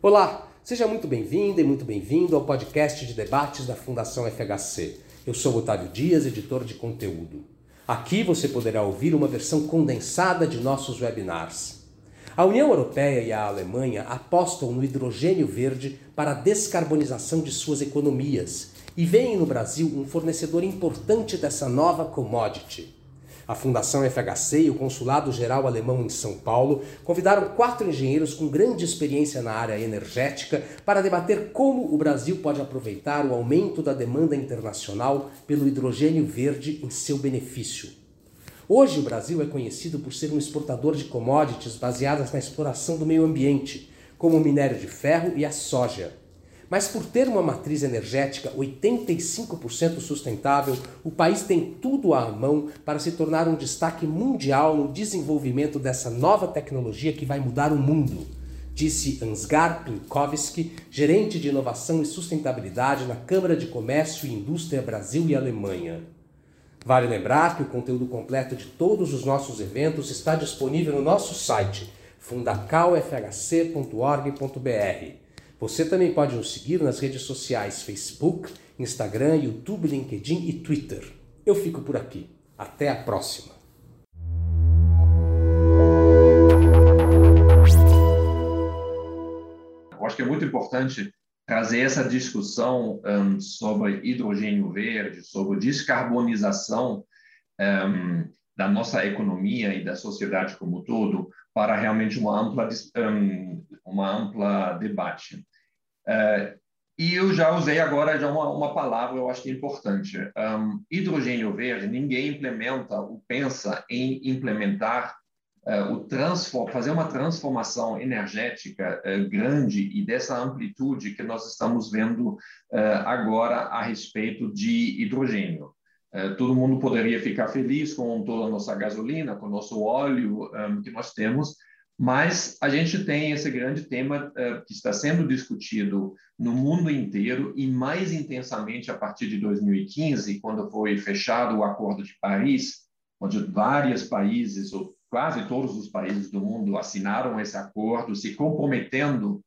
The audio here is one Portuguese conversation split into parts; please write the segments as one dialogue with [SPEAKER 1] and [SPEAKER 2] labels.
[SPEAKER 1] Olá, seja muito bem-vinda e muito bem-vindo ao podcast de debates da Fundação FHC. Eu sou Otávio Dias, editor de conteúdo. Aqui você poderá ouvir uma versão condensada de nossos webinars. A União Europeia e a Alemanha apostam no hidrogênio verde para a descarbonização de suas economias e veem no Brasil um fornecedor importante dessa nova commodity. A Fundação FHC e o Consulado Geral Alemão em São Paulo convidaram quatro engenheiros com grande experiência na área energética para debater como o Brasil pode aproveitar o aumento da demanda internacional pelo hidrogênio verde em seu benefício. Hoje, o Brasil é conhecido por ser um exportador de commodities baseadas na exploração do meio ambiente, como o minério de ferro e a soja. Mas por ter uma matriz energética 85% sustentável, o país tem tudo à mão para se tornar um destaque mundial no desenvolvimento dessa nova tecnologia que vai mudar o mundo, disse Ansgar Pinkowski, gerente de inovação e sustentabilidade na Câmara de Comércio e Indústria Brasil e Alemanha. Vale lembrar que o conteúdo completo de todos os nossos eventos está disponível no nosso site fundacalfhc.org.br. Você também pode nos seguir nas redes sociais Facebook, Instagram, YouTube, LinkedIn e Twitter. Eu fico por aqui. Até a próxima!
[SPEAKER 2] Eu acho que é muito importante trazer essa discussão um, sobre hidrogênio verde, sobre descarbonização um, da nossa economia e da sociedade como um todo, para realmente uma ampla, um, uma ampla debate. Uh, e eu já usei agora já uma, uma palavra, eu acho que é importante. Um, hidrogênio verde, ninguém implementa ou pensa em implementar uh, o transform, fazer uma transformação energética uh, grande e dessa amplitude que nós estamos vendo agora a respeito de hidrogênio. Todo mundo poderia ficar feliz com toda a nossa gasolina, com o nosso óleo um, que nós temos, mas a gente tem esse grande tema uh, que está sendo discutido no mundo inteiro e mais intensamente a partir de 2015, quando foi fechado o Acordo de Paris, onde vários países, ou quase todos os países do mundo, assinaram esse acordo, se comprometendo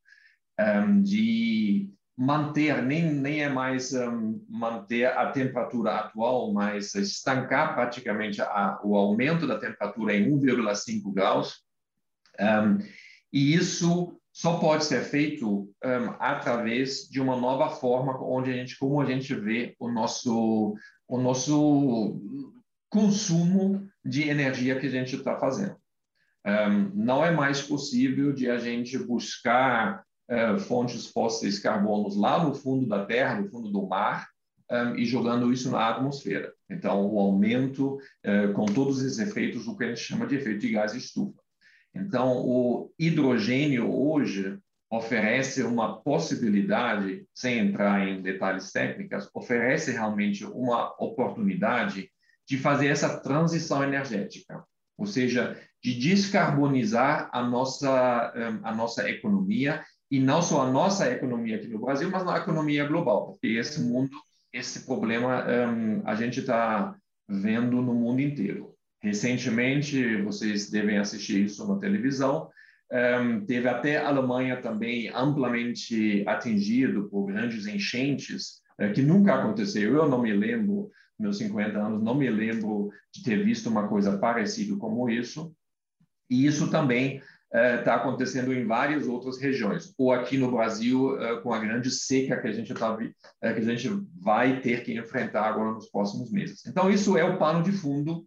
[SPEAKER 2] um, ehm, de manter, nem, nem é mais um, manter a temperatura atual, mas estancar praticamente a, o aumento da temperatura em 1,5 graus. Um, e isso só pode ser feito um, através de uma nova forma onde a gente como a gente vê o nosso o nosso consumo de energia que a gente está fazendo. Um, não é mais possível de a gente buscar uh, fontes fósseis carbonos lá no fundo da terra no fundo do mar um, e jogando isso na atmosfera. Então o aumento uh, com todos esses efeitos o que a gente chama de efeito de gás estufa. Então, o hidrogênio hoje oferece uma possibilidade, sem entrar em detalhes técnicos, oferece realmente uma oportunidade de fazer essa transição energética, ou seja, de descarbonizar a nossa a nossa economia e não só a nossa economia aqui no Brasil, mas na economia global, porque esse mundo, esse problema um, a gente está vendo no mundo inteiro. Recentemente, vocês devem assistir isso na televisão, um, teve até a Alemanha também amplamente atingido por grandes enchentes, uh, que nunca aconteceu. Eu não me lembro, meus 50 anos, não me lembro de ter visto uma coisa parecida como isso. E isso também está uh, acontecendo em várias outras regiões, ou aqui no Brasil uh, com a grande seca que a gente tá, que a gente vai ter que enfrentar agora nos próximos meses. Então isso é o pano de fundo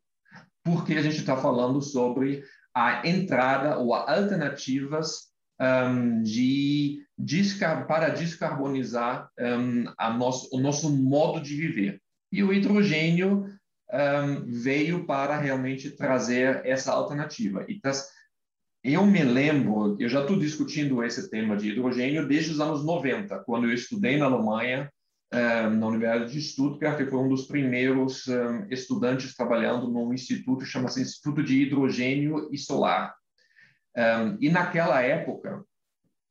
[SPEAKER 2] porque a gente está falando sobre a entrada ou alternativas um, de descar para descarbonizar um, nosso, o nosso modo de viver. E o hidrogênio um, veio para realmente trazer essa alternativa. E eu me lembro, eu já estou discutindo esse tema de hidrogênio desde os anos 90, quando eu estudei na Alemanha eh, na Universidade de Stuttgart, que foi um dos primeiros eh, estudantes trabalhando num instituto, chama-se Instituto de Hidrogênio e Solar. Eh, e naquela época,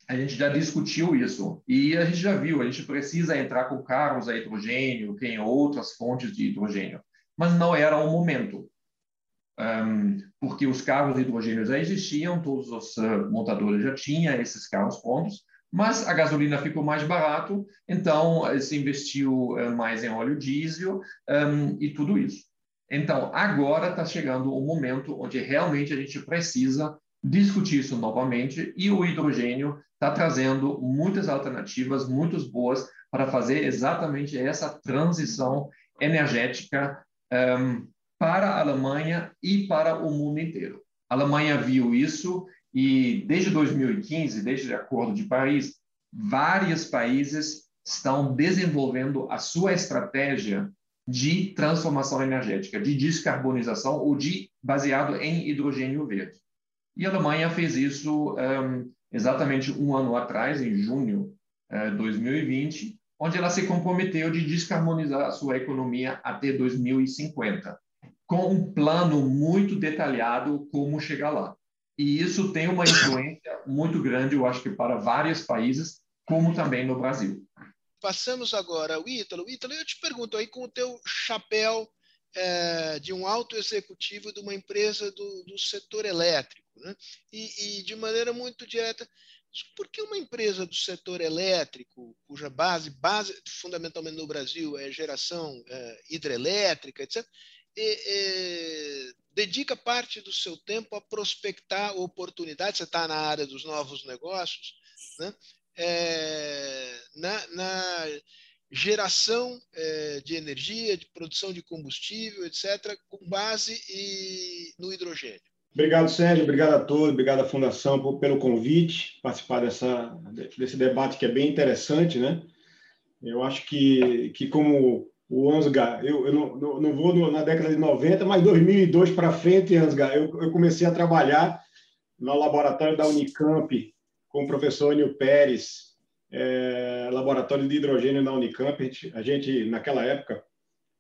[SPEAKER 2] a gente já discutiu isso e a gente já viu, a gente precisa entrar com carros a hidrogênio, tem outras fontes de hidrogênio, mas não era o momento. Porque os carros de hidrogênio já existiam, todos os uh, montadores já tinham esses carros prontos, mas a gasolina ficou mais barato, então se investiu mais em óleo diesel um, e tudo isso. Então, agora está chegando o momento onde realmente a gente precisa discutir isso novamente e o hidrogênio está trazendo muitas alternativas, muito boas, para fazer exatamente essa transição energética um, para a Alemanha e para o mundo inteiro. A Alemanha viu isso e desde 2015, desde o Acordo de Paris, vários países estão desenvolvendo a sua estratégia de transformação energética, de descarbonização ou de baseado em hidrogênio verde. E a Alemanha fez isso um, exatamente um ano atrás, em junho de uh, 2020, onde ela se comprometeu de descarbonizar a sua economia até 2050, com um plano muito detalhado como chegar lá. E isso tem uma influência muito grande, eu acho que para vários países, como também no Brasil.
[SPEAKER 3] Passamos agora ao Ítalo. Ítalo, eu te pergunto aí com o teu chapéu é, de um alto executivo de uma empresa do, do setor elétrico, né? e, e, de maneira muito direta, por que uma empresa do setor elétrico, cuja base, base fundamentalmente no Brasil é geração é, hidrelétrica, etc., dedica parte do seu tempo a prospectar oportunidades, você está na área dos novos negócios, né? é, na, na, geração é, de energia, de produção de combustível, etc., com base e, no hidrogênio.
[SPEAKER 4] Obrigado, Sérgio. Obrigado a todos. Obrigado à Fundação por, pelo convite, participar dessa, desse debate que é bem interessante, né? Eu acho que, que como o Ansgar, eu, eu não, não, não, vou na década de 90, mas 2002 para frente, Ansgar, eu, eu comecei a trabalhar no laboratório da Unicamp com o professor Enio Pérez, é, laboratório de hidrogênio na Unicamp. A gente, a gente, naquela época,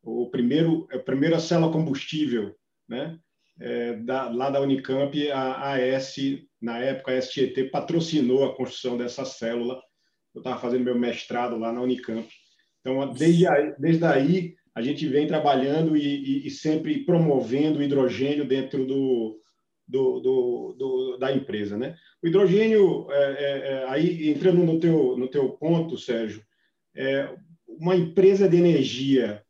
[SPEAKER 4] o primeiro, a primeira célula combustível, né, é, da, lá da Unicamp, a AS, na época, a STET, patrocinou a construção dessa célula. Eu estava fazendo meu mestrado lá na Unicamp. Então, desde aí, desde aí a gente vem trabalhando e, e, e sempre promovendo o hidrogênio dentro do, do, do, do, da empresa. Né? O hidrogênio, é, é, é, aí entrando no teu, no teu ponto, Sérgio, é, uma empresa de energia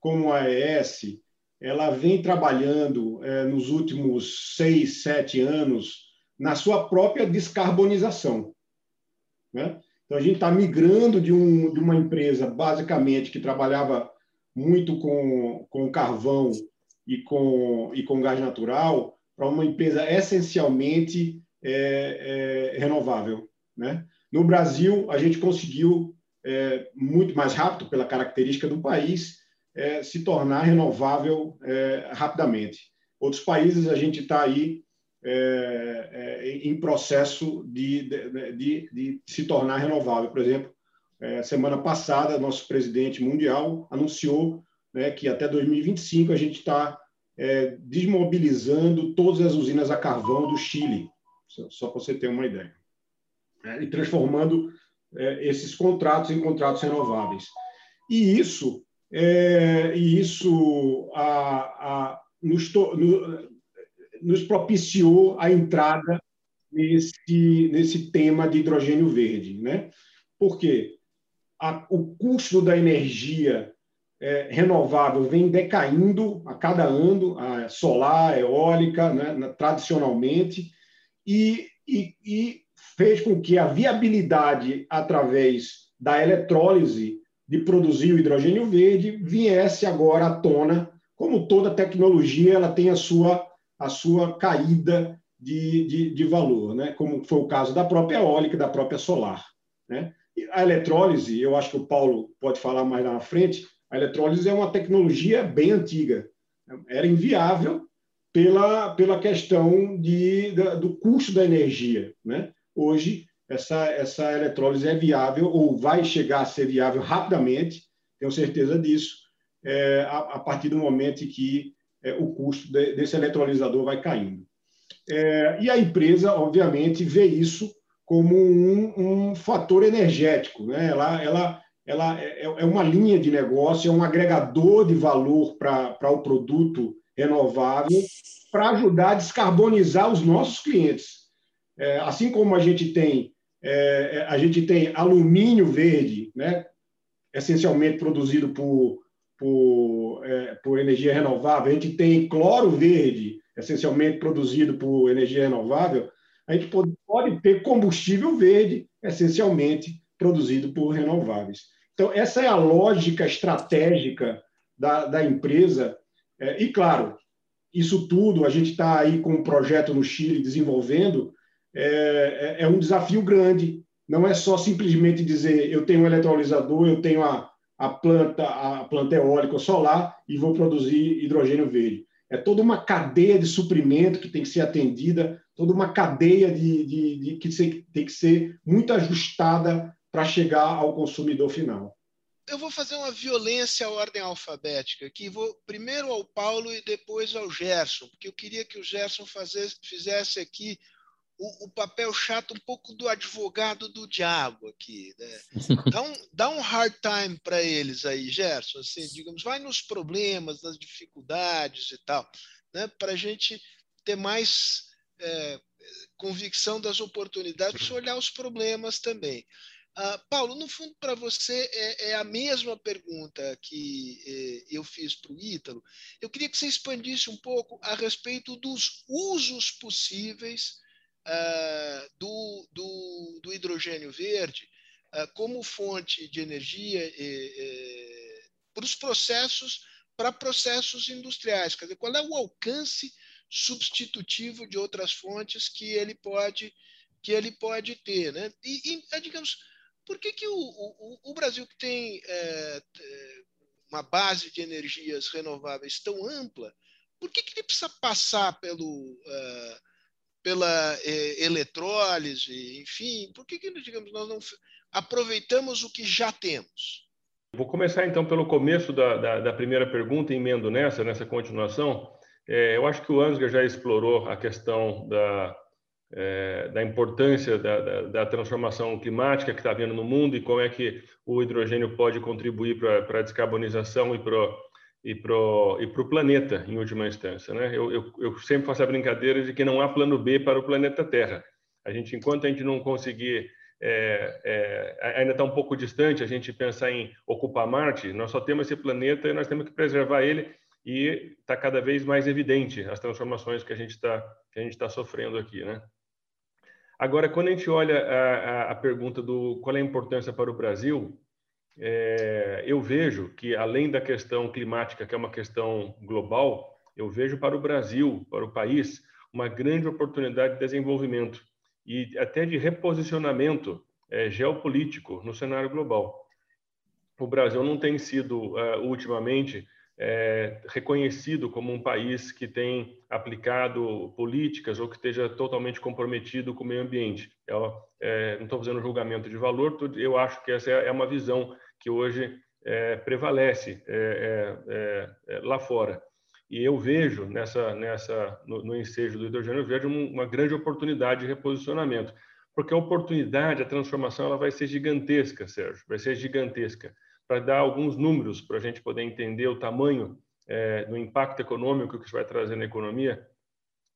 [SPEAKER 4] como a AES, ela vem trabalhando é, nos últimos seis, sete anos na sua própria descarbonização. Né? Então, a gente está migrando de, um, de uma empresa, basicamente, que trabalhava muito com, com carvão e com, e com gás natural, para uma empresa essencialmente é, é, renovável. Né? No Brasil, a gente conseguiu, é, muito mais rápido, pela característica do país, é, se tornar renovável é, rapidamente. Outros países, a gente está aí é, em processo de, de, de, de, se tornar renovável. Por exemplo, semana passada, nosso presidente mundial anunciou né, que até 2025 a gente está é, desmobilizando todas as usinas a carvão do Chile, só, para você ter uma ideia, é, e transformando é, esses contratos em contratos renováveis. E isso, é, e isso a, a, nos, no, nos propiciou a entrada nesse, nesse tema de hidrogênio verde. Né? Por quê? A, o custo da energia é, renovável vem decaindo a cada ano, a solar, a eólica, né, tradicionalmente, e, e, e fez com que a viabilidade através da eletrólise de produzir o hidrogênio verde viesse agora à tona, como toda tecnologia, ela tem a sua, a sua caída de, de, de valor, né? como foi o caso da própria eólica, da própria solar. Né? A eletrólise, eu acho que o Paulo pode falar mais lá na frente, a eletrólise é uma tecnologia bem antiga. Era inviável pela, pela questão de, da, do custo da energia. Né? Hoje, essa, essa eletrólise é viável ou vai chegar a ser viável rapidamente, tenho certeza disso, é, a, a, partir do momento que é, o custo de, desse eletrolisador vai caindo. É, e a empresa, obviamente, vê isso como um, um fator energético. Né? Ela, ela ela é, é, é uma linha de negócio, é um agregador de valor para o produto renovável para ajudar a descarbonizar os nossos clientes. É, assim como a gente tem é, é, a gente tem alumínio verde, né? essencialmente produzido por, por, é, por energia renovável, a gente tem cloro verde, essencialmente produzido por energia renovável, a gente pode, pode ter combustível verde, essencialmente produzido por renováveis. Então, essa é a lógica estratégica da, da empresa. É, e, claro, isso tudo, a gente está aí com um projeto no Chile desenvolvendo, é, é, é, um desafio grande. Não é só simplesmente dizer eu tenho um eletrolisador, eu tenho a, a planta, a planta eólica solar e vou produzir hidrogênio verde. É toda uma cadeia de suprimento que tem que ser atendida, toda uma cadeia de, de, de que tem que ser muito ajustada para chegar ao consumidor final
[SPEAKER 3] eu vou fazer uma violência à ordem alfabética aqui. Vou primeiro ao Paulo e depois ao Gerson, porque eu queria que o Gerson fazesse, fizesse aqui o, o, papel chato um pouco do advogado do diabo aqui. Né? Dá, um, dá um hard time para eles aí, Gerson. Assim, digamos, vai nos problemas, nas dificuldades e tal, né? para a gente ter mais é, convicção das oportunidades, olhar os problemas também. Uh, Paulo, no fundo, para você é, é, a mesma pergunta que eh, eu fiz para o Ítalo. Eu queria que você expandisse um pouco a respeito dos usos possíveis uh, do, do, do, hidrogênio verde uh, como fonte de energia para os processos, para processos industriais. Quer dizer, qual é o alcance substitutivo de outras fontes que ele pode que ele pode ter, né? E, e digamos por que, que o, o, o Brasil, que tem é, uma base de energias renováveis tão ampla, por que, que ele precisa passar pelo, uh, pela uh, eletrólise, enfim? Por que, que digamos, nós não aproveitamos o que já temos?
[SPEAKER 5] Vou começar então pelo começo da, da, da primeira pergunta, emendo nessa, nessa continuação. É, eu acho que o Ansgar já explorou a questão da, é, da importância da, da, da, transformação climática que está havendo no mundo e como é que o hidrogênio pode contribuir para a descarbonização e para e e o planeta, em última instância. Né? Eu, eu, eu, sempre faço a brincadeira de que não há plano B para o planeta Terra. A gente, enquanto a gente não conseguir, é, é, ainda está um pouco distante a gente pensar em ocupar Marte, nós só temos esse planeta e nós temos que preservar ele e está cada vez mais evidente as transformações que a gente está está sofrendo aqui, né? Agora, quando a gente olha a, a, a pergunta do qual é a importância para o Brasil, é, eu vejo que, além da questão climática, que é uma questão global, eu vejo para o Brasil, para o país, uma grande oportunidade de desenvolvimento e até de reposicionamento é, geopolítico no cenário global. O Brasil não tem sido, uh, ultimamente, é, reconhecido como um país que tem aplicado políticas ou que esteja totalmente comprometido com o meio ambiente. Eu, é, não estou fazendo julgamento de valor, eu acho que essa é uma visão que hoje é, prevalece é, é, é, lá fora. E eu vejo nessa, nessa, no, no ensejo do hidrogênio verde uma grande oportunidade de reposicionamento, porque a oportunidade, a transformação, ela vai ser gigantesca, Sérgio, vai ser gigantesca para dar alguns números para a gente poder entender o tamanho é, do impacto econômico que isso vai trazer na economia.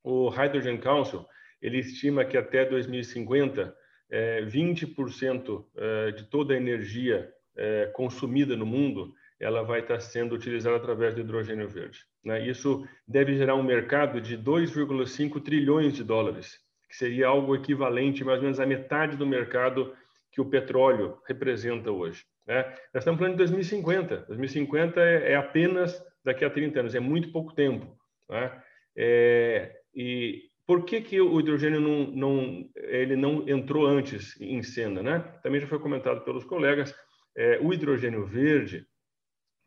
[SPEAKER 5] O Hydrogen Council ele estima que até 2050 é, 20% é, de toda a energia é, consumida no mundo ela vai estar sendo utilizada através do hidrogênio verde. Né? Isso deve gerar um mercado de 2,5 trilhões de dólares, que seria algo equivalente mais ou menos à metade do mercado que o petróleo representa hoje. Né? Nós estamos falando de 2050. 2050 é, é, apenas daqui a 30 anos, é muito pouco tempo. Né? É, e por que, que o hidrogênio não, não, ele não entrou antes em cena? Né? Também já foi comentado pelos colegas. É, o hidrogênio verde,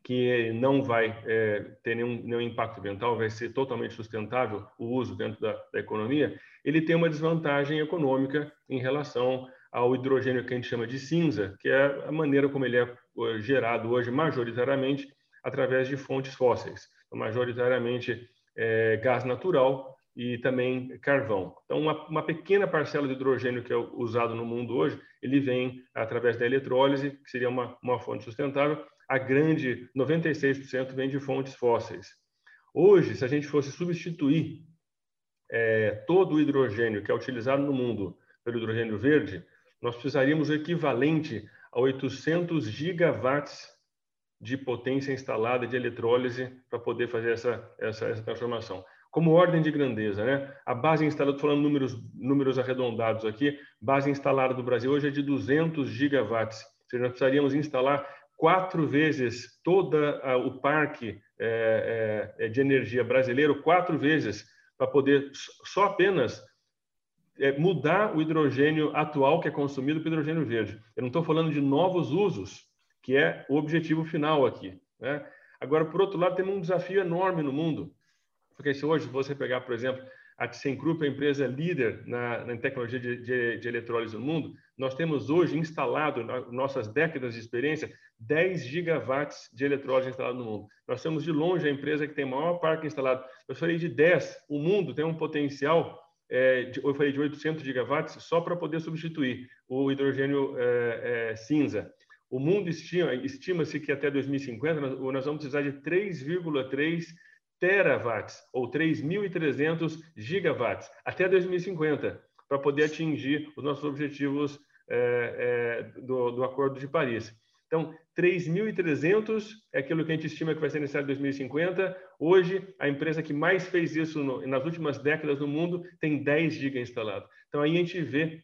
[SPEAKER 5] que não vai é, ter nenhum, nenhum, impacto ambiental, vai ser totalmente sustentável o uso dentro da, da economia, ele tem uma desvantagem econômica em relação ao hidrogênio que a gente chama de cinza, que é a maneira como ele é eh, gerado hoje majoritariamente através de fontes fósseis, então, majoritariamente é, gás natural e também carvão. Então, uma, uma, pequena parcela de hidrogênio que é usado no mundo hoje, ele vem através da eletrólise, que seria uma, uma fonte sustentável. A grande, 96% vem de fontes fósseis. Hoje, se a gente fosse substituir é, todo o hidrogênio que é utilizado no mundo pelo hidrogênio verde, nós precisaríamos o equivalente a 800 gigawatts de potência instalada de eletrólise para poder fazer essa, essa, essa, transformação. Como ordem de grandeza, né? a base instalada, estou falando números, números arredondados aqui, base instalada do Brasil hoje é de 200 gigawatts. Ou seja, nós precisaríamos instalar quatro vezes todo o parque é, é, de energia brasileiro, quatro vezes, para poder só apenas é, mudar o hidrogênio atual que é consumido para hidrogênio verde. Eu não estou falando de novos usos, que é o objetivo final aqui. Né? Agora, por outro lado, temos um desafio enorme no mundo, porque se hoje você pegar, por exemplo, a ThyssenKrupp, a empresa líder na, na tecnologia de, de, de, eletrólise no mundo, nós temos hoje instalado, nossas décadas de experiência, 10 gigawatts de eletrólise instalado no mundo. Nós somos de longe a empresa que tem o maior parque instalado. Eu falei de 10, o mundo tem um potencial, é, de, eu falei de 800 gigawatts, só para poder substituir o hidrogênio é, é, cinza. O mundo estima, estima-se que até 2050 nós, nós vamos precisar de 3,3 terawatts ou 3.300 gigawatts até 2050 para poder atingir os nossos objetivos é, é, do, do Acordo de Paris. Então, 3.300 é aquilo que a gente estima que vai ser necessário em 2050. Hoje, a empresa que mais fez isso no, nas últimas décadas no mundo tem 10 GB instalado. Então, aí a gente vê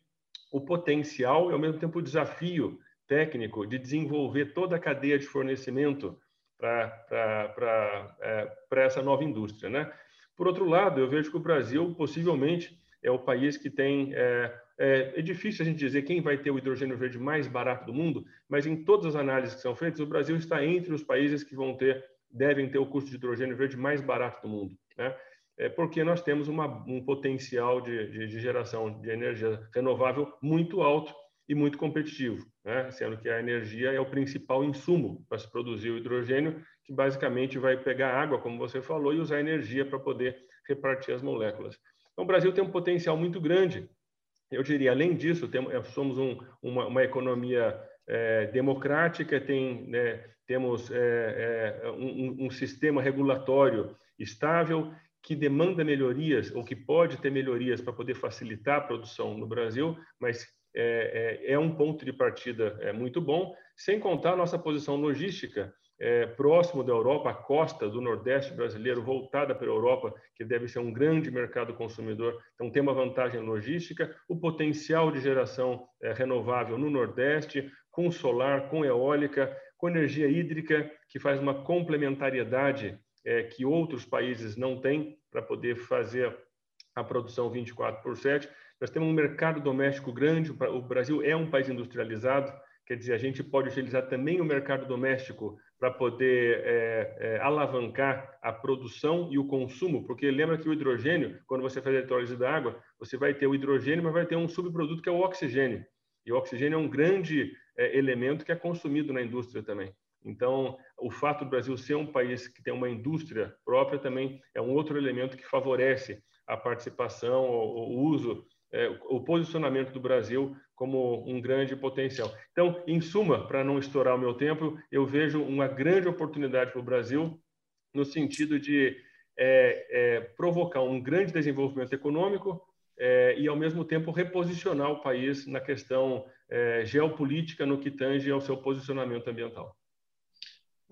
[SPEAKER 5] o potencial e, ao mesmo tempo, o desafio técnico de desenvolver toda a cadeia de fornecimento para é, essa nova indústria. Né? Por outro lado, eu vejo que o Brasil possivelmente é o país que tem. É, é, é, difícil a gente dizer quem vai ter o hidrogênio verde mais barato do mundo, mas em todas as análises que são feitas, o Brasil está entre os países que vão ter, devem ter o custo de hidrogênio verde mais barato do mundo. Né? É porque nós temos uma, um potencial de, de, de geração de energia renovável muito alto e muito competitivo, né? sendo que a energia é o principal insumo para se produzir o hidrogênio, que basicamente vai pegar água, como você falou, e usar energia para poder repartir as moléculas. Então, o Brasil tem um potencial muito grande. Eu diria, além disso, temos, é, somos um, uma, uma, economia é, democrática, tem, né, temos é, é, um, um sistema regulatório estável que demanda melhorias ou que pode ter melhorias para poder facilitar a produção no Brasil, mas é, é, é, um ponto de partida é, muito bom, sem contar a nossa posição logística é, próximo da Europa, a costa do Nordeste brasileiro, voltada para a Europa, que deve ser um grande mercado consumidor. Então, tem uma vantagem logística, o potencial de geração é, renovável no Nordeste, com solar, com eólica, com energia hídrica, que faz uma complementariedade é, que outros países não têm para poder fazer a produção 24 por 7. Nós temos um mercado doméstico grande, o Brasil é um país industrializado, quer dizer, a gente pode utilizar também o mercado doméstico para poder é, é, alavancar a produção e o consumo, porque lembra que o hidrogênio, quando você faz a eletrólise da água, você vai ter o hidrogênio, mas vai ter um subproduto que é o oxigênio. E o oxigênio é um grande é, elemento que é consumido na indústria também. Então, o fato do Brasil ser um país que tem uma indústria própria também é um outro elemento que favorece a participação, o, o uso é, o posicionamento do Brasil como um grande potencial. Então, em suma, para não estourar o meu tempo, eu vejo uma grande oportunidade para o Brasil no sentido de é, é, provocar um grande desenvolvimento econômico é, e, ao mesmo tempo, reposicionar o país na questão é, geopolítica no que tange ao seu posicionamento ambiental.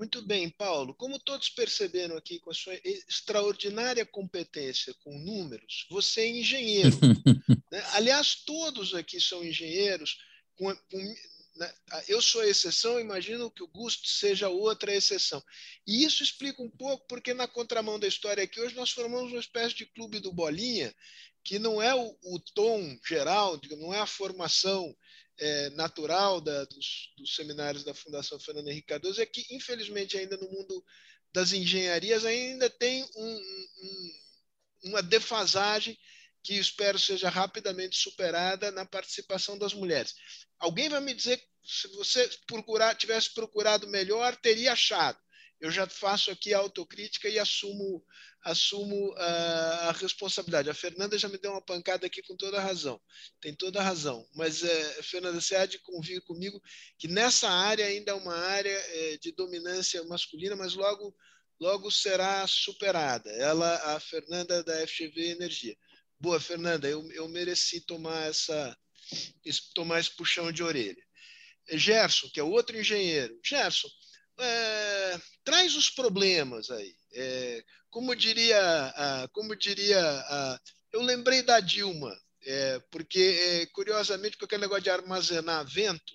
[SPEAKER 3] Muito bem, Paulo. Como todos perceberam aqui com a sua extraordinária competência com números, você é engenheiro. né? Aliás, todos aqui são engenheiros. Com, com, né? Eu sou a exceção, imagino que o Gusto seja outra exceção. E isso explica um pouco porque, na contramão da história aqui, hoje nós formamos uma espécie de clube do Bolinha, que não é o, o tom geral, não é a formação é, natural da, dos, dos, seminários da Fundação Fernando Henrique Cardoso é que, infelizmente, ainda no mundo das engenharias, ainda tem um, um, uma defasagem que espero seja rapidamente superada na participação das mulheres. Alguém vai me dizer se você procurar, tivesse procurado melhor, teria achado eu já faço aqui a autocrítica e assumo, assumo a, a, responsabilidade. A Fernanda já me deu uma pancada aqui com toda a razão, tem toda a razão. Mas, é, Fernanda, você há de convir comigo que nessa área ainda é uma área é, de dominância masculina, mas logo, logo será superada. Ela, a Fernanda da FGV Energia. Boa, Fernanda, eu, eu mereci tomar essa, tomar esse puxão de orelha. Gerson, que é outro engenheiro. Gerson, é, traz os problemas aí. É, como diria, como diria, eu lembrei da Dilma, é, porque é, curiosamente com aquele negócio de armazenar vento,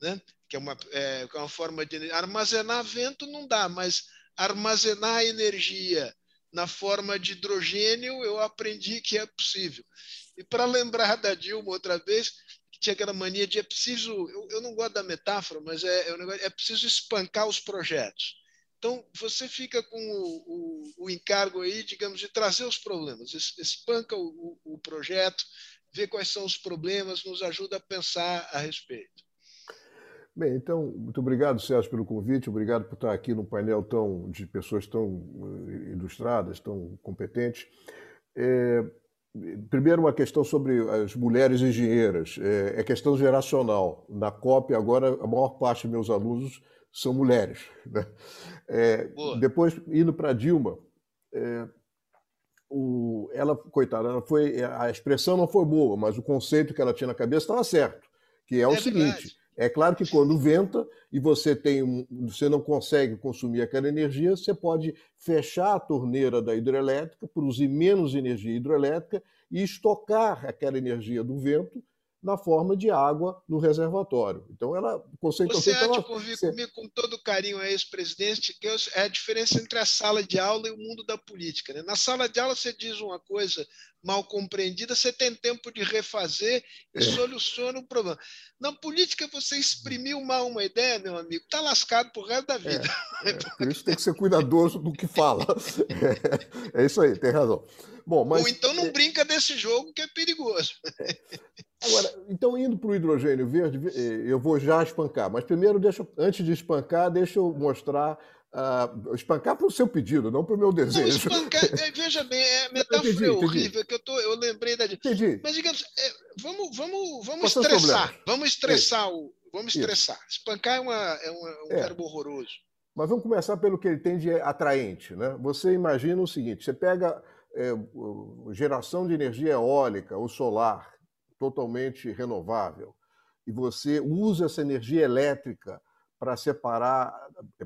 [SPEAKER 3] né? Que é uma, é, é uma forma de armazenar vento não dá, mas armazenar energia na forma de hidrogênio eu aprendi que é possível. E para lembrar da Dilma outra vez, que tinha aquela mania de é preciso, eu, eu não gosto da metáfora, mas é, é, é preciso espancar os projetos. Então, você fica com o, o, o, encargo aí, digamos, de trazer os problemas, espanca o, o, projeto, vê quais são os problemas, nos ajuda a pensar a respeito.
[SPEAKER 6] Bem, então, muito obrigado, Sérgio, pelo convite, obrigado por estar aqui num painel tão, de pessoas tão eh, ilustradas, tão competentes. É, primeiro, uma questão sobre as mulheres engenheiras, é, é questão geracional. Na COP, agora, a maior parte dos meus alunos são mulheres. Né? É, depois, indo para Dilma, é, o, ela, coitada, ela foi, a expressão não foi boa, mas o conceito que ela tinha na cabeça estava certo, que é, é o verdade. seguinte, é claro que quando venta e você tem você não consegue consumir aquela energia, você pode fechar a torneira da hidrelétrica, produzir menos energia hidrelétrica e estocar aquela energia do vento na forma de água no reservatório. Então, ela
[SPEAKER 3] conceitualmente... Você há de convir você... comigo com todo carinho ex-presidente que é a diferença entre a sala de aula e o mundo da política. Né? Na sala de aula você diz uma coisa mal compreendida, você tem tempo de refazer e é. soluciona o problema. Na política, você exprimiu mal uma ideia, meu amigo, está lascado por resto da vida.
[SPEAKER 6] É, é, por isso tem que ser cuidadoso do que fala. É, é isso aí, tem razão.
[SPEAKER 3] Bom, mas... Ou então não brinca desse jogo que é perigoso.
[SPEAKER 6] Agora, então indo para o hidrogênio verde, eh, eu vou já espancar, mas primeiro, deixa, antes de espancar, deixa eu mostrar. Uh, espancar para o seu pedido, não para o meu desejo.
[SPEAKER 3] Não, espancar, é, veja bem, é metáfora entendi, horrível, entendi. que eu, tô, eu lembrei da.
[SPEAKER 6] Entendi.
[SPEAKER 3] Mas digamos, é, vamos, vamos, vamos estressar. Vamos estressar Isso. o. Vamos estressar. Isso. Espancar é, uma, é, uma, um é. verbo horroroso.
[SPEAKER 6] Mas vamos começar pelo que ele tem de atraente. Né? Você imagina o seguinte: você pega é, geração de energia eólica ou solar totalmente renovável e você usa essa energia elétrica para separar,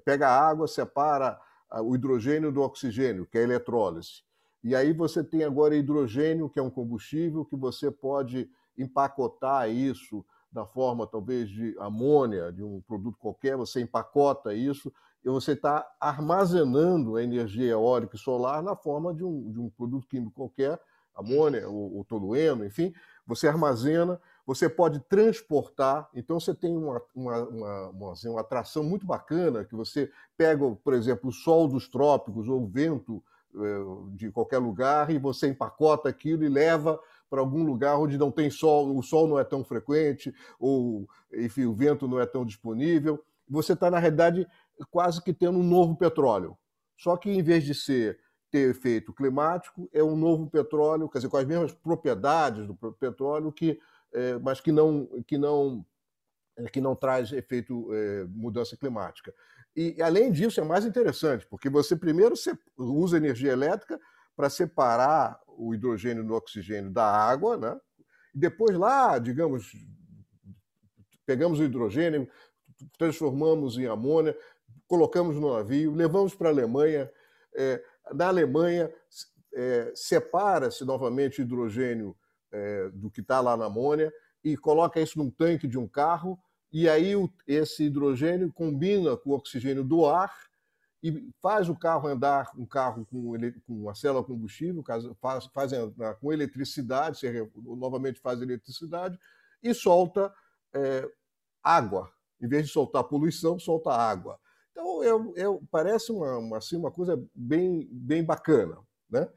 [SPEAKER 6] pega a água, separa o hidrogênio do oxigênio, que é a eletrólise. E aí você tem agora hidrogênio, que é um combustível que você pode empacotar isso da forma talvez de amônia, de um produto qualquer, você empacota isso e você está armazenando a energia eólica e solar na forma de um, de um produto químico qualquer, amônia, ou, ou tolueno, enfim, você armazena, você pode transportar, então você tem uma, uma, uma, uma, assim, uma atração muito bacana, que você pega, por exemplo, o sol dos trópicos ou o vento eh, de qualquer lugar e você empacota aquilo e leva para algum lugar onde não tem sol, o sol não é tão frequente, ou enfim, o vento não é tão disponível. Você está, na realidade, quase que tendo um novo petróleo. Só que em vez de ser ter efeito climático, é um novo petróleo, quer dizer, com as mesmas propriedades do petróleo, que, mas que não, que, não, é, que não traz efeito é, mudança climática. E, além disso, é mais interessante, porque você primeiro usa energia elétrica para separar o hidrogênio do oxigênio da água, né? e depois lá, digamos, pegamos o hidrogênio, transformamos em amônia, colocamos no navio, levamos para a Alemanha. É, na Alemanha, é, separa-se novamente hidrogênio é, do que está lá na amônia e coloca isso num tanque de um carro, e aí o, esse hidrogênio combina com o oxigênio do ar e faz o carro andar, um carro com, com uma célula combustível, faz, faz com eletricidade, você novamente faz eletricidade, e solta é, água. Em vez de soltar poluição, solta água. Então, eu, eu, parece uma, uma, assim, uma coisa bem, bem bacana. Né?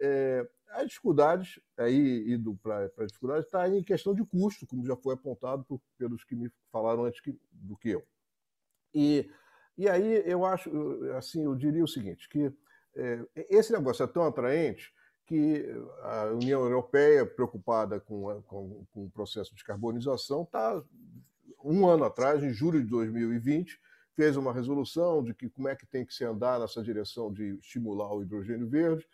[SPEAKER 6] É, a dificuldade, aí, indo para a dificuldade, está em questão de custo, como já foi apontado por, pelos que me falaram antes que, do que eu. E, e aí eu acho, assim, eu diria o seguinte, que é, esse negócio é tão atraente que a União Europeia, preocupada com, com, com o processo de descarbonização, está um ano atrás, em julho de 2020, fez uma resolução de que como é que tem que se andar nessa direção de estimular o hidrogênio verde.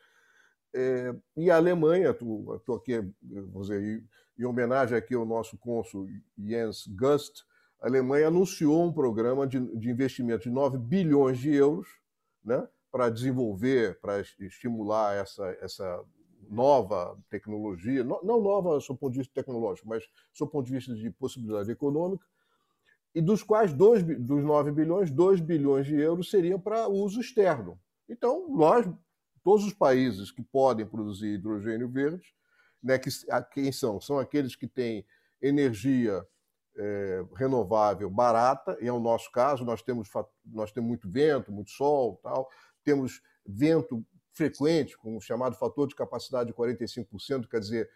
[SPEAKER 6] É, e a Alemanha, estou aqui dizer, em homenagem aqui ao nosso cônsul Jens Gust, a Alemanha anunciou um programa de, de investimento de 9 bilhões de euros né, para desenvolver, para estimular essa, essa nova tecnologia, não nova do ponto de vista tecnológico, mas do ponto de vista de possibilidade econômica, e dos quais dois, dos 9 bilhões, 2 bilhões de euros seriam para uso externo. Então, nós, todos os países que podem produzir hidrogênio verde, né, que, quem são? São aqueles que têm energia é, renovável barata, e é o nosso caso, nós temos, nós temos muito vento, muito sol, tal, temos vento frequente, com o chamado fator de capacidade de 45%, quer dizer,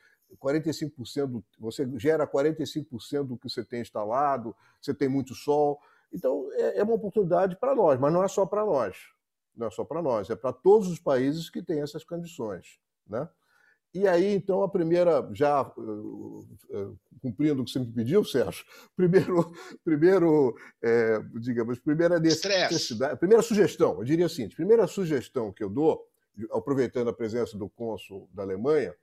[SPEAKER 6] 45% do, você gera 45% do que você tem instalado, você tem muito sol. Então, é, é uma oportunidade para nós, mas não é só para nós. Não é só para nós, é para todos os países que têm essas condições. Né? E aí, então, a primeira, já uh, uh, cumprindo o que você me pediu, Sérgio, primeiro, primeiro é, digamos, primeira necessidade, primeira sugestão, eu diria assim, primeira sugestão que eu dou, aproveitando a presença do cônsul da Alemanha,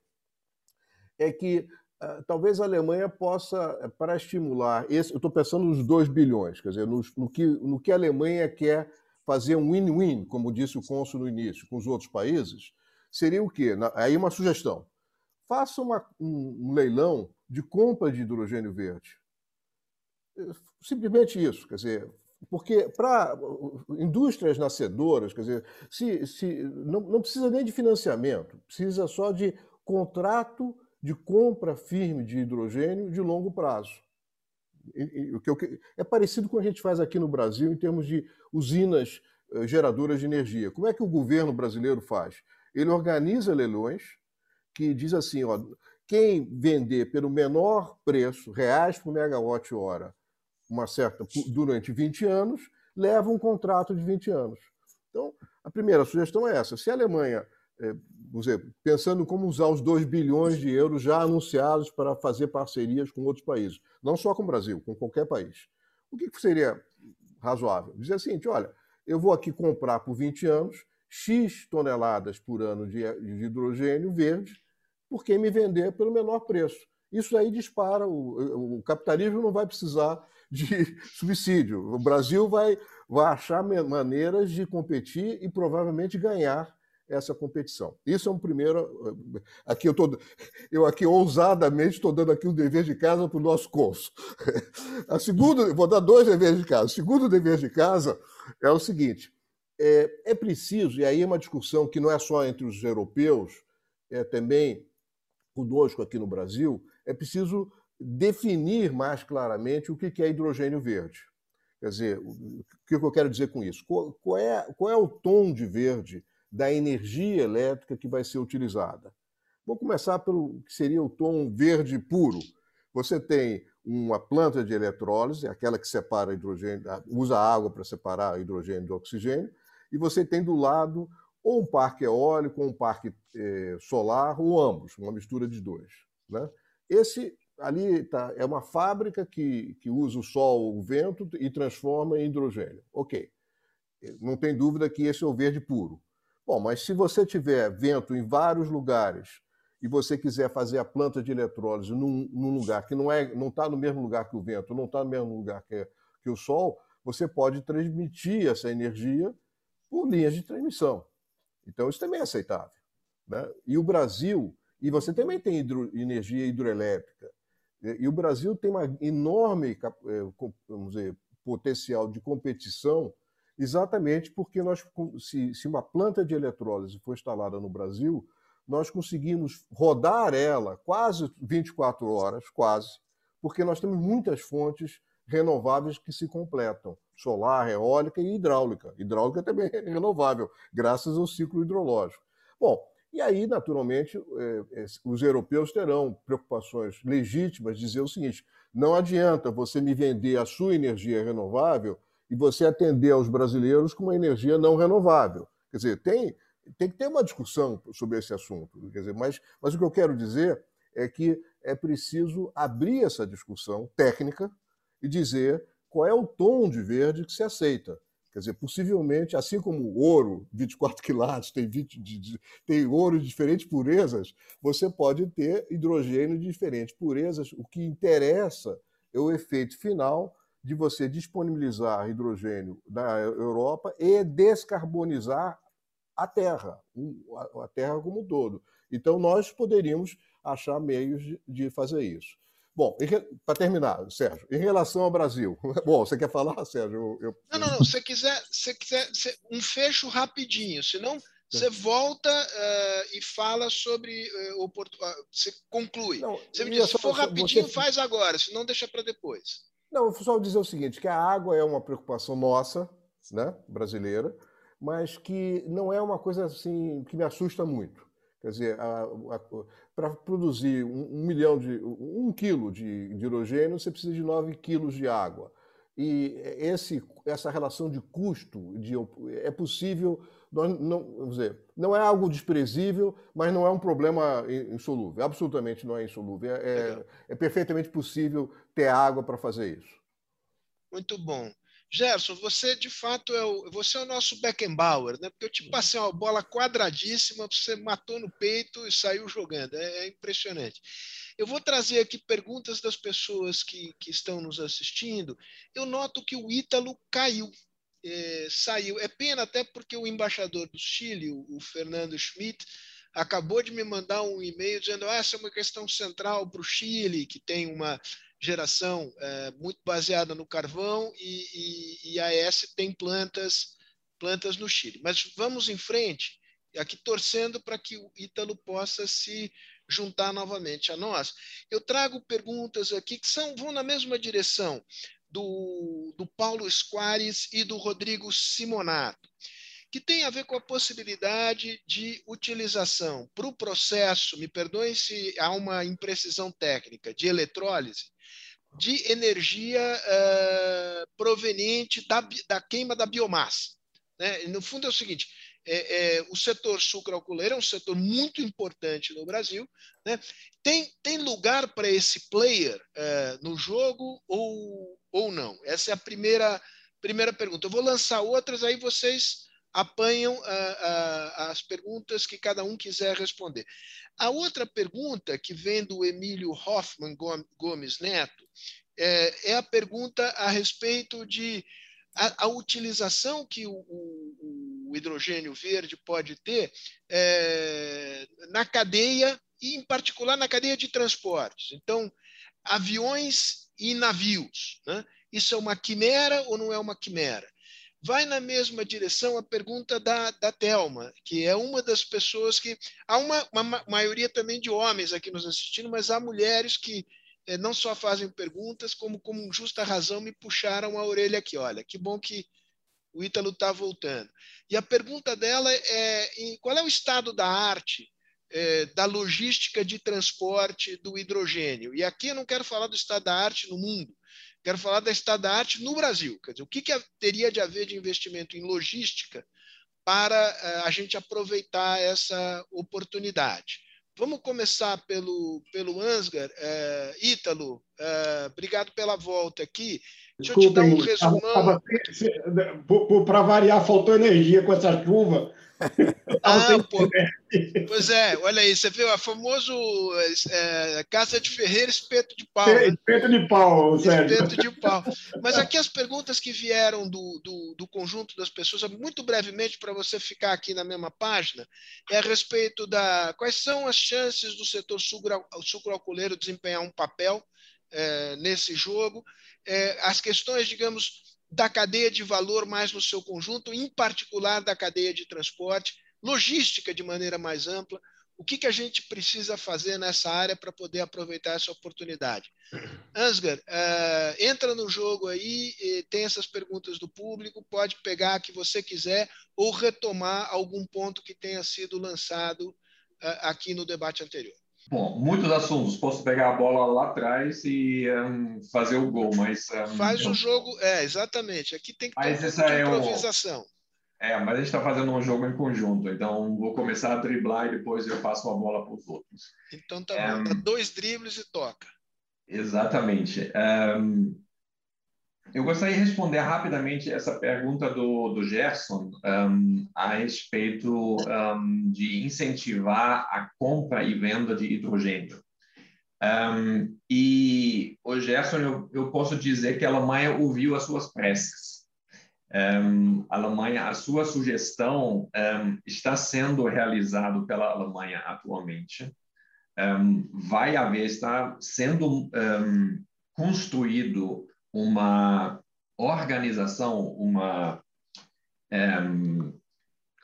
[SPEAKER 6] é que uh, talvez a Alemanha possa, para estimular, esse, eu estou pensando nos 2 bilhões, quer dizer, no, no, que, no que a Alemanha quer fazer um win-win, como disse o cônsul no início, com os outros países, seria o quê? Aí uma sugestão. Faça uma, um, um leilão de compra de hidrogênio verde. Simplesmente isso, quer dizer, porque para indústrias nascedoras, quer dizer, se, se, não, não precisa nem de financiamento, precisa só de contrato de compra firme de hidrogênio de longo prazo. É parecido com o que a gente faz aqui no Brasil em termos de usinas eh, geradoras de energia. Como é que o governo brasileiro faz? ele organiza leilões que diz assim, ó, quem vender pelo menor preço, reais por megawatt-hora, uma certa durante 20 anos, leva um contrato de 20 anos. Então, a primeira sugestão é essa. Se a Alemanha, é, dizer, pensando como usar os 2 bilhões de euros já anunciados para fazer parcerias com outros países, não só com o Brasil, com qualquer país, o que seria razoável? Dizer assim, olha, eu vou aqui comprar por 20 anos, X toneladas por ano de, hidrogênio verde por quem me vender pelo menor preço. Isso aí dispara, o, o capitalismo não vai precisar de subsídio. O Brasil vai, vai achar maneiras de competir e provavelmente ganhar essa competição. Isso é um primeiro. Aqui eu estou, eu aqui ousadamente estou dando aqui um dever de casa para o nosso curso. A segunda, vou dar dois deveres de casa. O segundo dever de casa é o seguinte: é, é preciso, e aí é uma discussão que não é só entre os europeus, é também conosco aqui no Brasil, é preciso definir mais claramente o que é hidrogênio verde. Quer dizer, o que eu quero dizer com isso? Qual é, qual é o tom de verde da energia elétrica que vai ser utilizada? Vou começar pelo que seria o tom verde puro. Você tem uma planta de eletrólise, aquela que separa hidrogênio, usa água para separar hidrogênio do oxigênio, e você tem do lado ou um parque eólico, ou um parque eh, solar, ou ambos, uma mistura de dois. Né? Esse ali tá, é uma fábrica que, que usa o sol, o vento e transforma em hidrogênio. Ok. Não tem dúvida que esse é o verde puro. Bom, mas se você tiver vento em vários lugares e você quiser fazer a planta de eletrólise num, num lugar que não é, não está no mesmo lugar que o vento, não está no mesmo lugar que, que o sol, você pode transmitir essa energia por linhas de transmissão. Então, isso também é aceitável. Né? E o Brasil, e você também tem hidro, energia hidroelétrica, e o Brasil tem uma enorme é, vamos dizer, potencial de competição, exatamente porque nós, se, se uma planta de eletrólise for instalada no Brasil, nós conseguimos rodar ela quase 24 horas, quase, porque nós temos muitas fontes renováveis que se completam solar, eólica e hidráulica. Hidráulica também é renovável, graças ao ciclo hidrológico. Bom, e aí, naturalmente, é, é, os europeus terão preocupações legítimas dizer o seguinte: não adianta você me vender a sua energia renovável e você atender aos brasileiros com uma energia não renovável. Quer dizer, tem, tem que ter uma discussão sobre esse assunto. Quer dizer, mas, mas o que eu quero dizer é que é preciso abrir essa discussão técnica e dizer qual é o tom de verde que se aceita. Quer dizer, possivelmente, assim como ouro, 24 quilates, tem, 20, tem ouro de diferentes purezas, você pode ter hidrogênio de diferentes purezas. O que interessa é o efeito final de você disponibilizar hidrogênio na Europa e descarbonizar a Terra, a Terra como um todo. Então, nós poderíamos achar meios de fazer isso. Bom, para terminar, Sérgio, em relação ao Brasil. Bom, você quer falar, Sérgio?
[SPEAKER 3] Eu... Não, não, não. Se quiser, se quiser um fecho rapidinho, senão você volta uh, e fala sobre uh, o Portugal. Você conclui. Não, você me diz, se for rapidinho, você... faz agora, senão deixa para depois.
[SPEAKER 6] Não, só dizer o seguinte, que a água é uma preocupação nossa, né, brasileira, mas que não é uma coisa assim que me assusta muito. Quer dizer, para produzir um, um, milhão de um quilo de, de hidrogênio, você precisa de 9 quilos de água. E esse, essa relação de custo de, é possível, não, vamos dizer, não é algo desprezível, mas não é um problema insolúvel. Absolutamente não é insolúvel. É, é, é perfeitamente possível ter água para fazer isso.
[SPEAKER 3] Muito bom. Gerson, você de fato é o, você é o nosso Beckenbauer, né? Porque eu te passei uma bola quadradíssima, você matou no peito e saiu jogando. É, é impressionante. Eu vou trazer aqui perguntas das pessoas que, que estão nos assistindo. Eu noto que o Ítalo caiu, é, saiu. É pena até porque o embaixador do Chile, o, o Fernando Schmidt, acabou de me mandar um e-mail dizendo ah, essa é uma questão central para o Chile, que tem uma geração é, muito baseada no carvão e, e, e, a AES tem plantas, plantas no Chile. Mas vamos em frente, aqui torcendo para que o Ítalo possa se juntar novamente a nós. Eu trago perguntas aqui que são, vão na mesma direção do, do Paulo Squares e do Rodrigo Simonato que tem a ver com a possibilidade de utilização para o processo, me perdoem se há uma imprecisão técnica, de eletrólise, de energia uh, proveniente da, da queima da biomassa. Né? No fundo é o seguinte, é, é, o setor sucroalcooleiro é um setor muito importante no Brasil. Né? Tem, tem lugar para esse player uh, no jogo ou, ou não? Essa é a primeira, primeira pergunta. Eu vou lançar outras, aí vocês apanham uh, uh, as perguntas que cada um quiser responder. A outra pergunta, que vem do Emílio Hoffman Gomes Neto, é, é a pergunta a respeito de a, a utilização que o, o, o, hidrogênio verde pode ter é, na cadeia, e em particular na cadeia de transportes. Então, aviões e navios. Né? Isso é uma quimera ou não é uma quimera? vai na mesma direção a pergunta da, da Thelma, que é uma das pessoas que. Há uma, uma maioria também de homens aqui nos assistindo, mas há mulheres que é, não só fazem perguntas, como, com justa razão, me puxaram a orelha aqui. Olha, que bom que o Ítalo está voltando. E a pergunta dela é: em, qual é o estado da arte é, da logística de transporte do hidrogênio? E aqui eu não quero falar do estado da arte no mundo, Quero falar da Estado da Arte no Brasil. Quer dizer, o que, que teria de haver de investimento em logística para uh, a gente aproveitar essa oportunidade? Vamos começar pelo, pelo Ansgar. Uh, Ítalo, uh, obrigado pela volta aqui. Deixa eu te dar um resumão.
[SPEAKER 4] Para variar, faltou energia com essa chuva.
[SPEAKER 3] Ah, pô. Pois é, olha aí, você viu a famoso é, Casa de Ferreira espeto de pau. Né?
[SPEAKER 4] Espeto de pau, sério.
[SPEAKER 3] Espeto de pau. Mas aqui as perguntas que vieram do, do, do conjunto das pessoas, muito brevemente, para você ficar aqui na mesma página, é a respeito da quais são as chances do setor sucroalcooleiro desempenhar um papel é, nesse jogo, é, as questões, digamos, da cadeia de valor mais no seu conjunto, em particular da cadeia de transporte, logística de maneira mais ampla. O que, que a gente precisa fazer nessa área para poder aproveitar essa oportunidade? Ansgar, uh, entra no jogo aí, tem essas perguntas do público, pode pegar a que você quiser ou retomar algum ponto que tenha sido lançado uh, aqui no debate anterior.
[SPEAKER 2] Bom, muitos assuntos. Posso pegar a bola lá atrás e um, fazer o gol, mas.
[SPEAKER 3] Um, Faz o jogo, é, exatamente. Aqui tem que ter essa é improvisação.
[SPEAKER 2] É, mas a gente está fazendo um jogo em conjunto, então vou começar a driblar e depois eu passo a bola para os outros.
[SPEAKER 3] Então tá é, bom, dá dois dribles e toca.
[SPEAKER 2] Exatamente. Um, Eu gostaria de responder rapidamente essa pergunta do, do Gerson um, a respeito um, de incentivar a compra e venda de hidrogênio. Um, e o Gerson, eu, eu, posso dizer que a Alemanha ouviu as suas preces. a Alemanha, a sua sugestão está sendo realizado pela Alemanha atualmente. vai haver, está sendo construído uma organização, uma, um,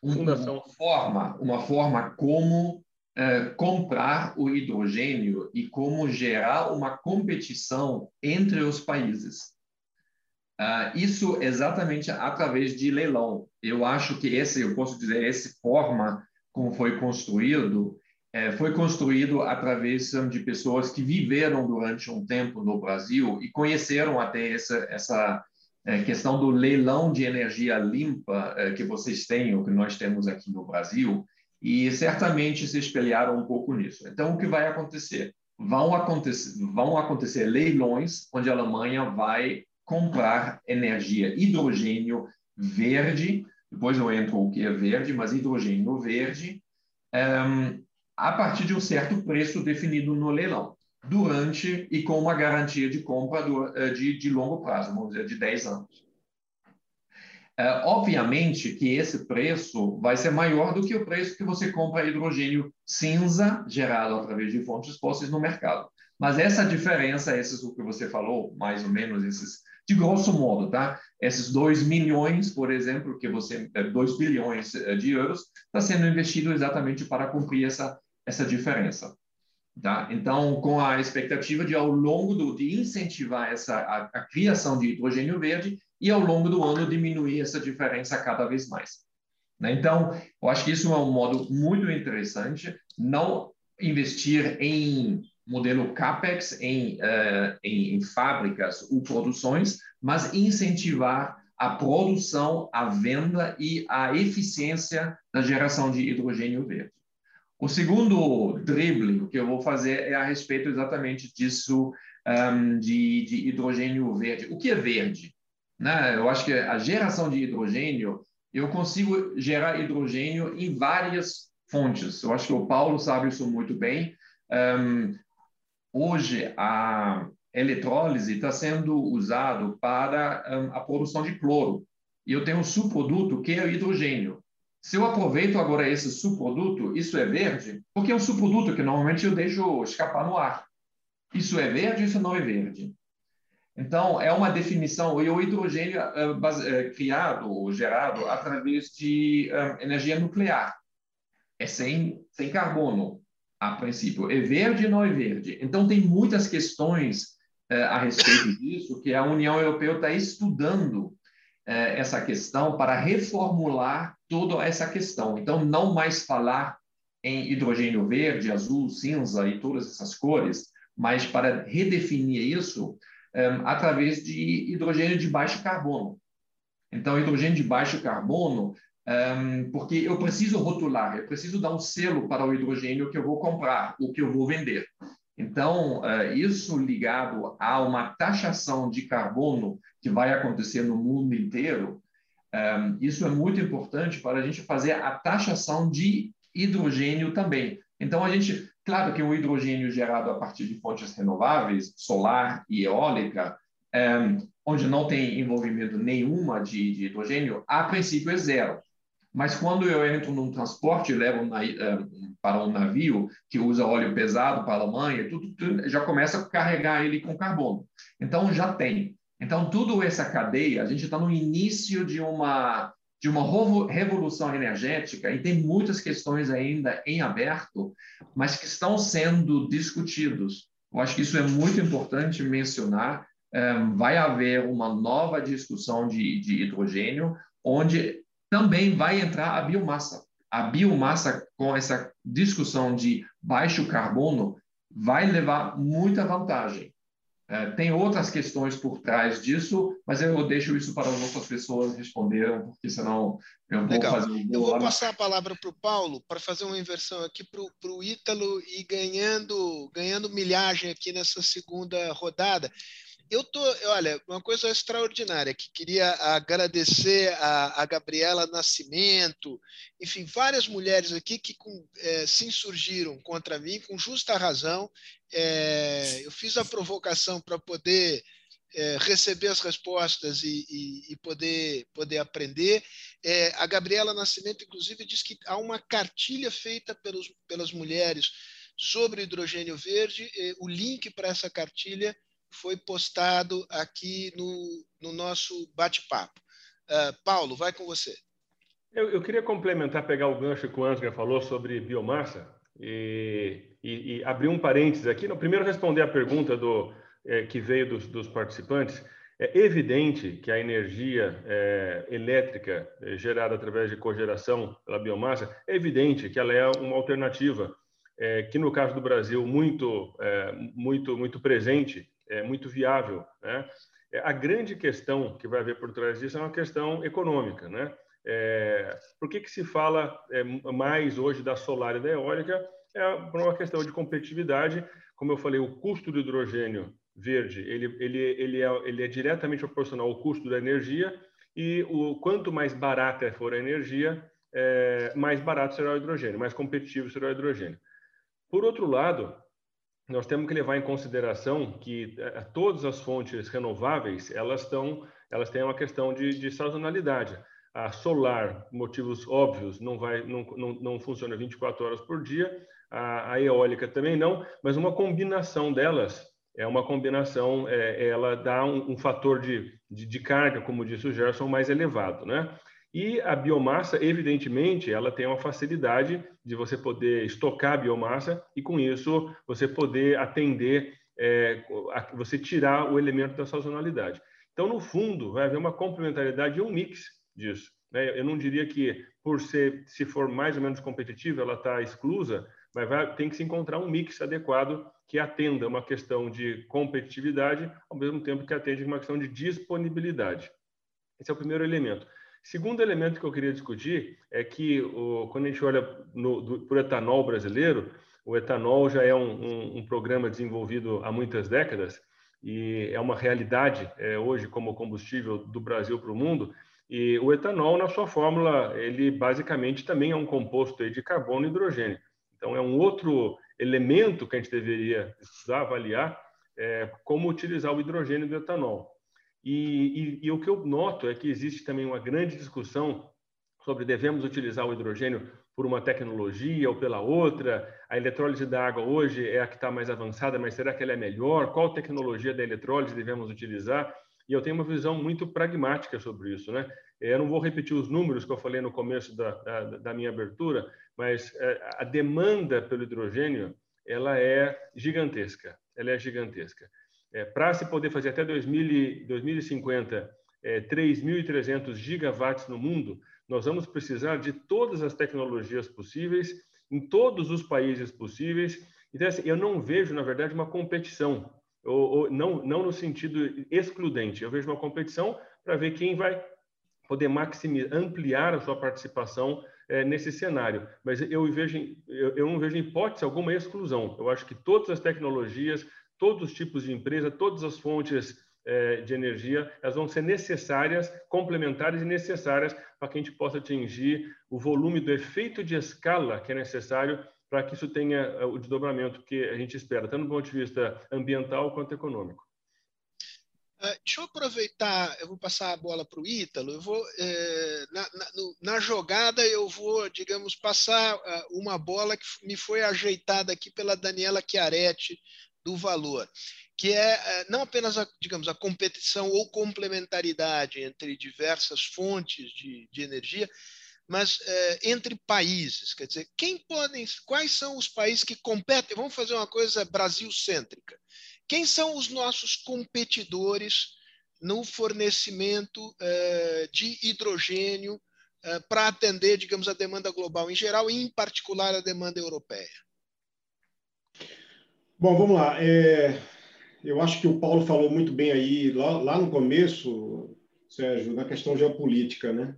[SPEAKER 2] uma forma, uma forma como uh, comprar o hidrogênio e como gerar uma competição entre os países. Uh, isso exatamente através de leilão. Eu acho que esse, eu posso dizer, essa forma como foi construído é, foi construído através de pessoas que viveram durante um tempo no Brasil e conheceram até essa, essa é, questão do leilão de energia limpa é, que vocês têm, ou que nós temos aqui no Brasil, e certamente se espelharam um pouco nisso. Então, o que vai acontecer? Vão acontecer, vão acontecer leilões onde a Alemanha vai comprar energia hidrogênio verde, depois eu entro o que é verde, mas hidrogênio verde, um, a partir de um certo preço definido no leilão, durante e com uma garantia de compra eh, de, de longo prazo, vamos dizer, de 10 anos. É, obviamente que esse preço vai ser maior do que o preço que você compra hidrogênio cinza gerado através de fontes fósseis no mercado. Mas essa diferença, esses o que você falou, mais ou menos esses, de grosso modo, tá? Esses 2 milhões, por exemplo, que você 2 eh, bilhões eh, de euros, está sendo investido exatamente para cumprir essa essa diferença. Tá? Então, com a expectativa de, ao longo do, de incentivar essa, a, a, criação de hidrogênio verde e, ao longo do ano, diminuir essa diferença cada vez mais. Né? Então, eu acho que isso é um modo muito interessante, não investir em modelo CAPEX, em, uh, em, em fábricas ou produções, mas incentivar a produção, a venda e a eficiência da geração de hidrogênio verde. O segundo drible que eu vou fazer é a respeito exatamente disso um, de, de, hidrogênio verde. O que é verde? Né? Eu acho que a geração de hidrogênio, eu consigo gerar hidrogênio em várias fontes. Eu acho que o Paulo sabe isso muito bem. Um, hoje, a eletrólise está sendo usado para um, a produção de cloro. E eu tenho um subproduto que é o hidrogênio. Se eu aproveito agora esse subproduto, isso é verde, porque é um subproduto que normalmente eu deixo escapar no ar. Isso é verde, isso não é verde. Então, é uma definição, e o hidrogênio é, é, criado ou gerado através de é, energia nuclear. É sem, sem carbono, a princípio. É verde, não é verde. Então, tem muitas questões a respeito disso que a União Europeia está estudando essa questão para reformular toda essa questão. Então, não mais falar em hidrogênio verde, azul, cinza e todas essas cores, mas para redefinir isso um, através de hidrogênio de baixo carbono. Então, hidrogênio de baixo carbono, um, porque eu preciso rotular, eu preciso dar um selo para o hidrogênio que eu vou comprar, o que eu vou vender. Então, uh, isso ligado a uma taxação de carbono que vai acontecer no mundo inteiro, um, isso é muito importante para a gente fazer a taxação de hidrogênio também. Então, a gente, claro que o hidrogênio gerado a partir de fontes renováveis, solar e eólica, um, onde não tem envolvimento nenhuma de, de, hidrogênio, a princípio é zero. Mas quando eu entro num transporte e levo na, um, para um navio que usa óleo pesado para a Alemanha, tudo, tudo, já começa a carregar ele com carbono. Então, já tem. Então, tudo essa cadeia, a gente está no início de uma, de uma revolução energética e tem muitas questões ainda em aberto, mas que estão sendo discutidos. Eu acho que isso é muito importante mencionar. vai haver uma nova discussão de, de hidrogênio, onde também vai entrar a biomassa. A biomassa, com essa discussão de baixo carbono, vai levar muita vantagem. É, tem outras questões por trás disso, mas eu deixo isso para as outras pessoas responderem, porque senão eu vou Legal. fazer um
[SPEAKER 3] Eu vou passar a palavra para o Paulo para fazer uma inversão aqui para o Ítalo e ganhando, ganhando milhagem aqui nessa segunda rodada. Eu tô, olha, uma coisa extraordinária que queria agradecer a, a Gabriela Nascimento, enfim, várias mulheres aqui que com, é, se insurgiram contra mim com justa razão. É, eu fiz a provocação para poder é, receber as respostas e, e, e, poder, poder aprender. É, a Gabriela Nascimento, inclusive, diz que há uma cartilha feita pelos, pelas mulheres sobre hidrogênio verde. o link para essa cartilha foi postado aqui no, no nosso bate-papo. Uh, Paulo, vai com você.
[SPEAKER 5] Eu, eu, queria complementar, pegar o gancho que o Ansgar falou sobre biomassa e, e, e, abrir um parênteses aqui. No primeiro, responder a pergunta do, é, que veio dos, dos, participantes. É evidente que a energia é, elétrica é, gerada através de cogeração pela biomassa, é evidente que ela é uma alternativa é, que, no caso do Brasil, muito, muito, muito presente é muito viável. Né? É, a grande questão que vai haver por trás disso é uma questão econômica. Né? É, por que, que se fala é, mais hoje da solar e da eólica? É por uma questão de competitividade. Como eu falei, o custo do hidrogênio verde ele, ele, ele, é, ele é diretamente proporcional ao custo da energia e o quanto mais barata for a energia, é, mais barato será o hidrogênio, mais competitivo será o hidrogênio. Por outro lado, nós temos que levar em consideração que eh, todas as fontes renováveis elas estão elas têm uma questão de, de sazonalidade. A solar motivos óbvios não vai não, não, não funciona 24 horas por dia a, a, eólica também não mas uma combinação delas é uma combinação é, ela dá um, um fator de, de, de carga como disse o Gerson mais elevado né e a biomassa, evidentemente, ela tem uma facilidade de você poder estocar a biomassa e, com isso, você poder atender, é, você tirar o elemento da sazonalidade. Então, no fundo, vai haver uma complementaridade e um mix disso. Né? Eu não diria que, por ser, se for mais ou menos competitiva, ela está exclusa, mas vai, tem que se encontrar um mix adequado que atenda uma questão de competitividade, ao mesmo tempo que atende uma questão de disponibilidade. Esse é o primeiro elemento. Segundo elemento que eu queria discutir é que o, quando a gente olha para o etanol brasileiro, o etanol já é um, um, um, programa desenvolvido há muitas décadas e é uma realidade é, hoje como combustível do Brasil para o mundo. E o etanol, na sua fórmula, ele basicamente também é um composto de carbono e hidrogênio. Então, é um outro elemento que a gente deveria estudar, avaliar, é, como utilizar o hidrogênio do etanol. E, e, e, o que eu noto é que existe também uma grande discussão sobre devemos utilizar o hidrogênio por uma tecnologia ou pela outra. A eletrólise da água hoje é a que está mais avançada, mas será que ela é melhor? Qual tecnologia da eletrólise devemos utilizar? E eu tenho uma visão muito pragmática sobre isso, né? Eu não vou repetir os números que eu falei no começo da, da, da minha abertura, mas é, a demanda pelo hidrogênio ela é gigantesca. Ela é gigantesca. É, Para se poder fazer até 2000, 2050 é, 3.300 gigawatts no mundo, nós vamos precisar de todas as tecnologias possíveis, em todos os países possíveis. Então, assim, eu não vejo, na verdade, uma competição, ou, ou não, não no sentido excludente, eu vejo uma competição para ver quem vai poder maximizar, ampliar a sua participação é, nesse cenário. Mas eu, vejo, eu, eu não vejo hipótese alguma exclusão. Eu acho que todas as tecnologias, todos os tipos de empresa, todas as fontes eh, de energia, elas vão ser necessárias, complementares e necessárias para que a gente possa atingir o volume do efeito de escala que é necessário para que isso tenha eh, o desdobramento que a gente espera, tanto do ponto de vista ambiental quanto econômico.
[SPEAKER 3] Uh, deixa eu aproveitar, eu vou passar a bola para o Ítalo. Eu vou eh, na, na, na, jogada eu vou, digamos, passar uma bola que me foi ajeitada aqui pela Daniela Chiaretti do valor, que é, é não apenas a, digamos, a competição ou complementaridade entre diversas fontes de, de energia, mas é, entre países. Quer dizer, quem podem, quais são os países que competem? Vamos fazer uma coisa Brasil-cêntrica. Quem são os nossos competidores no fornecimento é, de hidrogênio é, para atender, digamos, a demanda global em geral e, em particular, a demanda europeia?
[SPEAKER 4] Bom, vamos lá. É, eu acho que o Paulo falou muito bem aí, lá, lá no começo, Sérgio, na questão geopolítica. Né?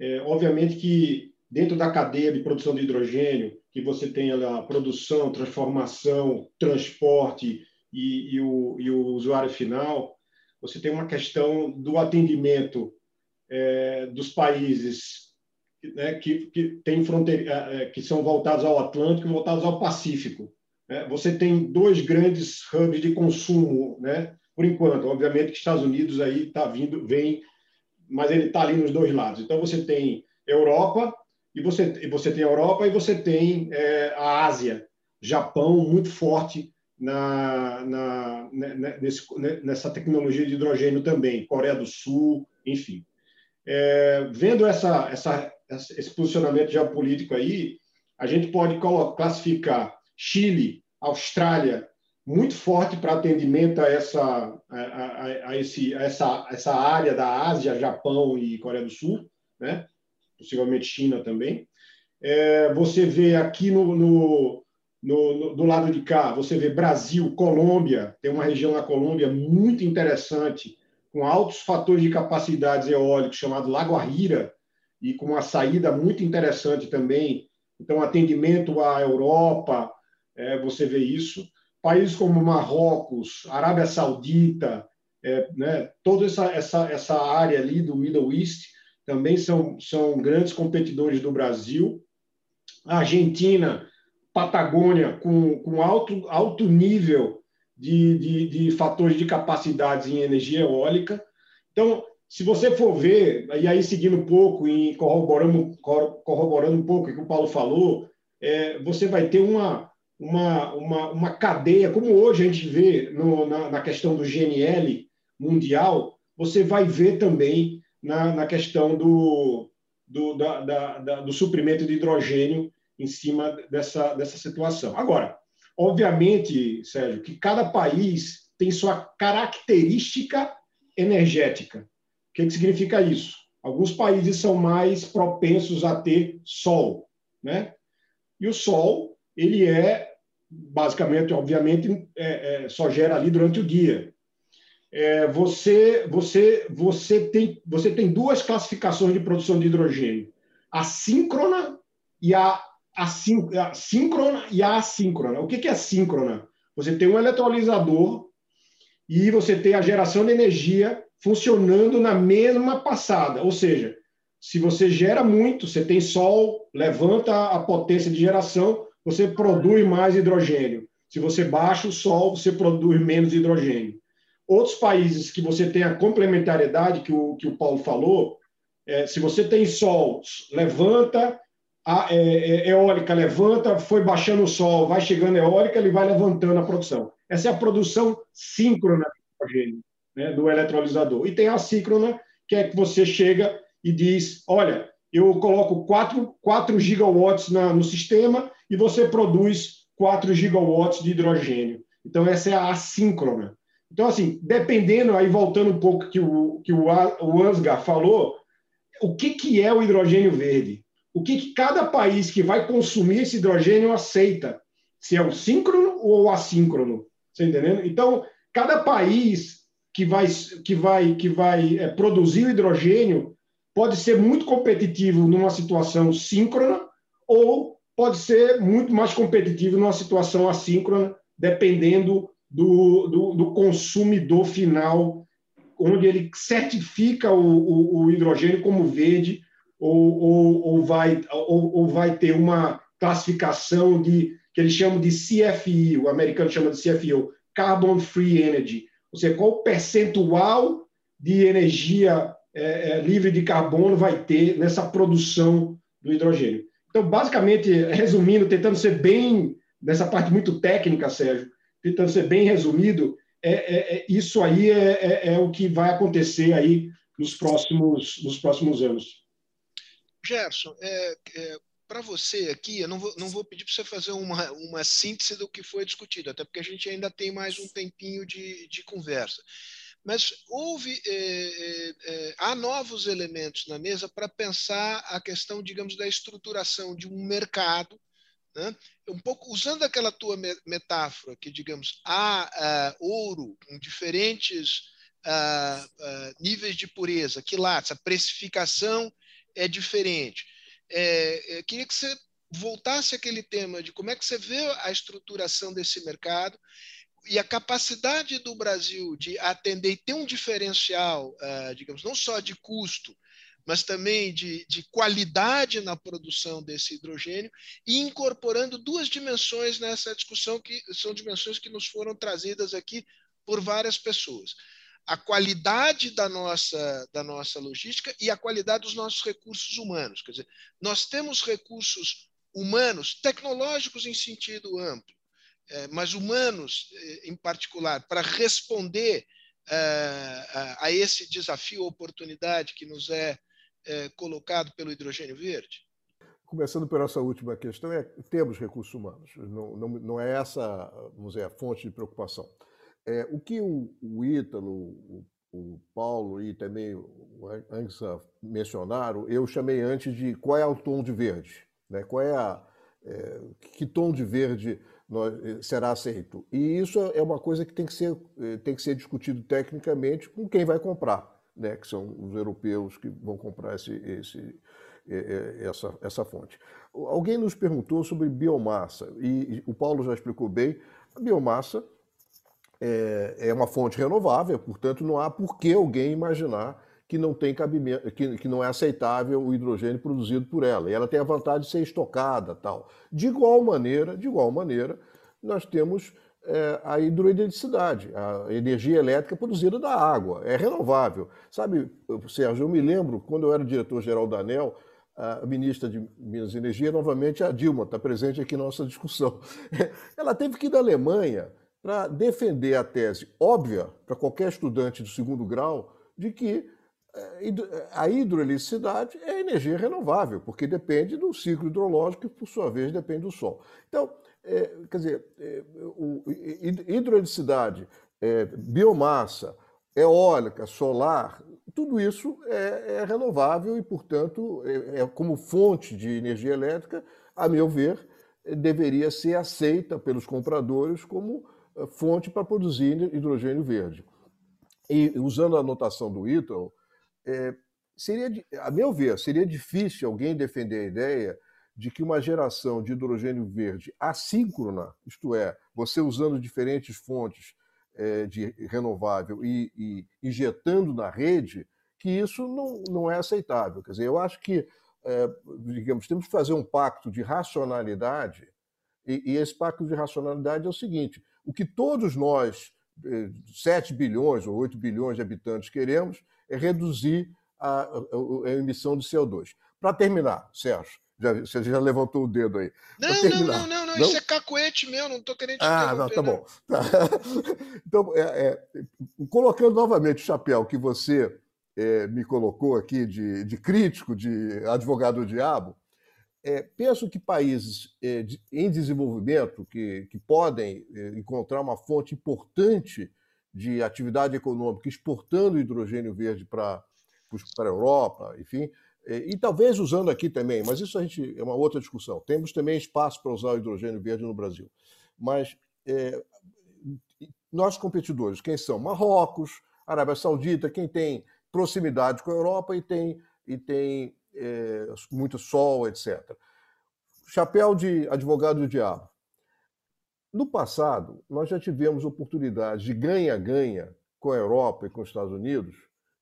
[SPEAKER 4] É, obviamente que dentro da cadeia de produção de hidrogênio, que você tem a produção, transformação, transporte e, e, o, e o usuário final, você tem uma questão do atendimento é, dos países né, que, que, tem fronteira, é, que são voltados ao Atlântico e voltados ao Pacífico. Né? Você tem dois grandes hubs de consumo, né? por enquanto. Obviamente que Estados Unidos aí está vindo, vem, mas ele está ali nos dois lados. Então você tem Europa e você, você tem Europa e você tem é, a Ásia, Japão muito forte na, na, né, né, nesse, nessa tecnologia de hidrogênio também, Coreia do Sul, enfim. É, vendo essa, essa, esse posicionamento geopolítico aí, a gente pode classificar Chile, Austrália, muito forte para atendimento a essa, a, a, a, esse, a essa, essa área da Ásia, Japão e Coreia do Sul, né? possivelmente China também. É, você vê aqui no, no, no, no, do lado de cá, você vê Brasil, Colômbia, tem uma região na Colômbia muito interessante, com altos fatores de capacidades eólicos, chamado Lagoarira, e com uma saída muito interessante também. Então, atendimento à Europa, é, você vê isso. Países como Marrocos, Arábia Saudita, é, né, toda essa, essa, essa área ali do Middle East também são, são grandes competidores do Brasil. Argentina, Patagônia, com, com alto, alto nível de, de, de fatores de capacidades em energia eólica. Então, se você for ver, e aí seguindo um pouco e corroborando, corroborando um pouco o que o Paulo falou, é, você vai ter uma, uma, uma, uma cadeia, como hoje a gente vê no, na, na, questão do GNL mundial, você vai ver também na, na questão do, do, da, da, da, do suprimento de hidrogênio em cima dessa, dessa situação. Agora, obviamente, Sérgio, que cada país tem sua característica energética. O que, que significa isso? Alguns países são mais propensos a ter sol, né? E o sol, ele é, basicamente, obviamente, é, é, só gera ali durante o dia. É, você, você, você, tem, você tem duas classificações de produção de hidrogênio: a síncrona e a a, síncrona e a assíncrona. O que é síncrona? Você tem um eletrolisador e você tem a geração de energia funcionando na mesma passada. Ou seja, se você gera muito, você tem sol, levanta a potência de geração, você produz mais hidrogênio. Se você baixa o sol, você produz menos hidrogênio. Outros países que você tem a complementariedade que o, que o Paulo falou, é, se você tem sol, levanta a é, é, eólica levanta, foi baixando o sol, vai chegando eólica, ele vai levantando a produção. Essa é a produção síncrona né, do eletrolisador. E tem a síncrona, que é que você chega e diz: olha, eu coloco 4, 4 gigawatts na, no sistema e você produz 4 gigawatts de hidrogênio. Então, essa é a assíncrona. Então, assim, dependendo, aí voltando um pouco que o que o, Ansgar falou, o que, que é o hidrogênio verde? o que, que cada país que vai consumir esse hidrogênio aceita, se é o síncrono ou o assíncrono. Você entendendo? Então, cada país que vai, que vai, que vai é, produzir o hidrogênio pode ser muito competitivo numa situação síncrona ou pode ser muito mais competitivo numa situação assíncrona, dependendo do, do, do consumidor final, onde ele certifica o, o, o hidrogênio como verde ou, ou, ou, vai, ou, ou vai ter uma classificação de que eles chamam de CFE, o americano chama de CFE, Carbon Free Energy, ou seja, qual percentual de energia é, é, livre de carbono vai ter nessa produção do hidrogênio. Então, basicamente, resumindo, tentando ser bem, nessa parte muito técnica, Sérgio, tentando ser bem resumido, é, é, é isso aí é, é, é, o que vai acontecer aí nos próximos, nos próximos anos.
[SPEAKER 3] Gerson, é, é, para você aqui, eu não vou, não vou pedir para você fazer uma, uma síntese do que foi discutido, até porque a gente ainda tem mais um tempinho de, de conversa. Mas houve, é, é, é há novos elementos na mesa para pensar a questão, digamos, da estruturação de um mercado, né? um pouco usando aquela tua metáfora, que, digamos, há uh, ouro com diferentes uh, uh, níveis de pureza, quilates, a precificação é diferente. É, é, queria que você voltasse àquele tema de como é que você vê a estruturação desse mercado e a capacidade do Brasil de atender e ter um diferencial, uh, digamos, não só de custo, mas também de, de, qualidade na produção desse hidrogênio e incorporando duas dimensões nessa discussão que são dimensões que nos foram trazidas aqui por várias pessoas. A qualidade da nossa, da nossa logística e a qualidade dos nossos recursos humanos. Quer dizer, nós temos recursos humanos, tecnológicos em sentido amplo, mas humanos é, em particular, para responder é, a esse desafio, oportunidade que nos é colocado pelo hidrogênio verde?
[SPEAKER 6] Começando pela essa última questão, é, temos recursos humanos, não, não, não é essa, vamos dizer, a fonte de preocupação. É, o que o, o Ítalo, o, o, Paulo e também o Angsa mencionaram, eu chamei antes de qual é o tom de verde, né? qual é a, é, que tom de verde eh, será aceito. E isso é uma coisa que tem que ser, eh, tem que ser discutido tecnicamente com quem vai comprar, né? que são os europeus que vão comprar esse, esse, eh, essa, essa fonte. Alguém nos perguntou sobre biomassa, e o Paulo já explicou bem, a biomassa é, é uma fonte renovável, portanto não há por que alguém imaginar que não tem cabimento, que, que não é aceitável o hidrogênio produzido por ela. E ela tem a vantagem de ser estocada, tal. De igual maneira, de igual maneira, nós temos é, a hidroeletricidade, a energia elétrica produzida da água, é renovável. Sabe, Sérgio, eu me lembro quando eu era diretor-geral da ANEL, a ministra de Minas e Energia, novamente a Dilma, está presente aqui na nossa discussão. Ela teve que ir da Alemanha para defender a tese óbvia para qualquer estudante do segundo grau de que a hidroeletricidade é energia renovável, porque depende do ciclo hidrológico e, por sua vez, depende do sol. Então, é, quer dizer, é, hidroeletricidade, é, biomassa, eólica, solar, tudo isso é, é renovável e, portanto, é, é, como fonte de energia elétrica, a meu ver, deveria ser aceita pelos compradores como é, fonte para produzir hidrogênio verde. E usando a anotação do Ítalo, é, seria, a meu ver, seria difícil alguém defender a ideia de que uma geração de hidrogênio verde assíncrona, isto é, você usando diferentes fontes é, de renovável e, e, injetando na rede, que isso não, não é aceitável. Quer dizer, eu acho que, é, digamos, temos que fazer um pacto de racionalidade, e, e esse pacto de racionalidade é o seguinte: o que todos nós, 7 é, bilhões ou 8 bilhões de habitantes, queremos é reduzir a, a, a emissão de CO2. Para terminar, Sérgio, já, você já levantou o dedo aí.
[SPEAKER 3] Não, não, não, não, não, isso é cacoete meu, não estou querendo te
[SPEAKER 6] Ah, não, tá bom. Tá. Então, é, é, colocando novamente o chapéu que você é, me colocou aqui de, de, crítico, de advogado do diabo, é, penso que países é, de, em desenvolvimento que, que podem é, encontrar uma fonte importante de atividade econômica exportando hidrogênio verde para a Europa, enfim, e, e, talvez usando aqui também, mas isso a gente é uma outra discussão. Temos também espaço para usar o hidrogênio verde no Brasil. Mas é, nossos competidores, quem são? Marrocos, Arábia Saudita, quem tem proximidade com a Europa e tem, e tem é, muito sol, etc. Chapéu de advogado do diabo. No passado, nós já tivemos oportunidades de ganha-ganha com a Europa e com os Estados Unidos,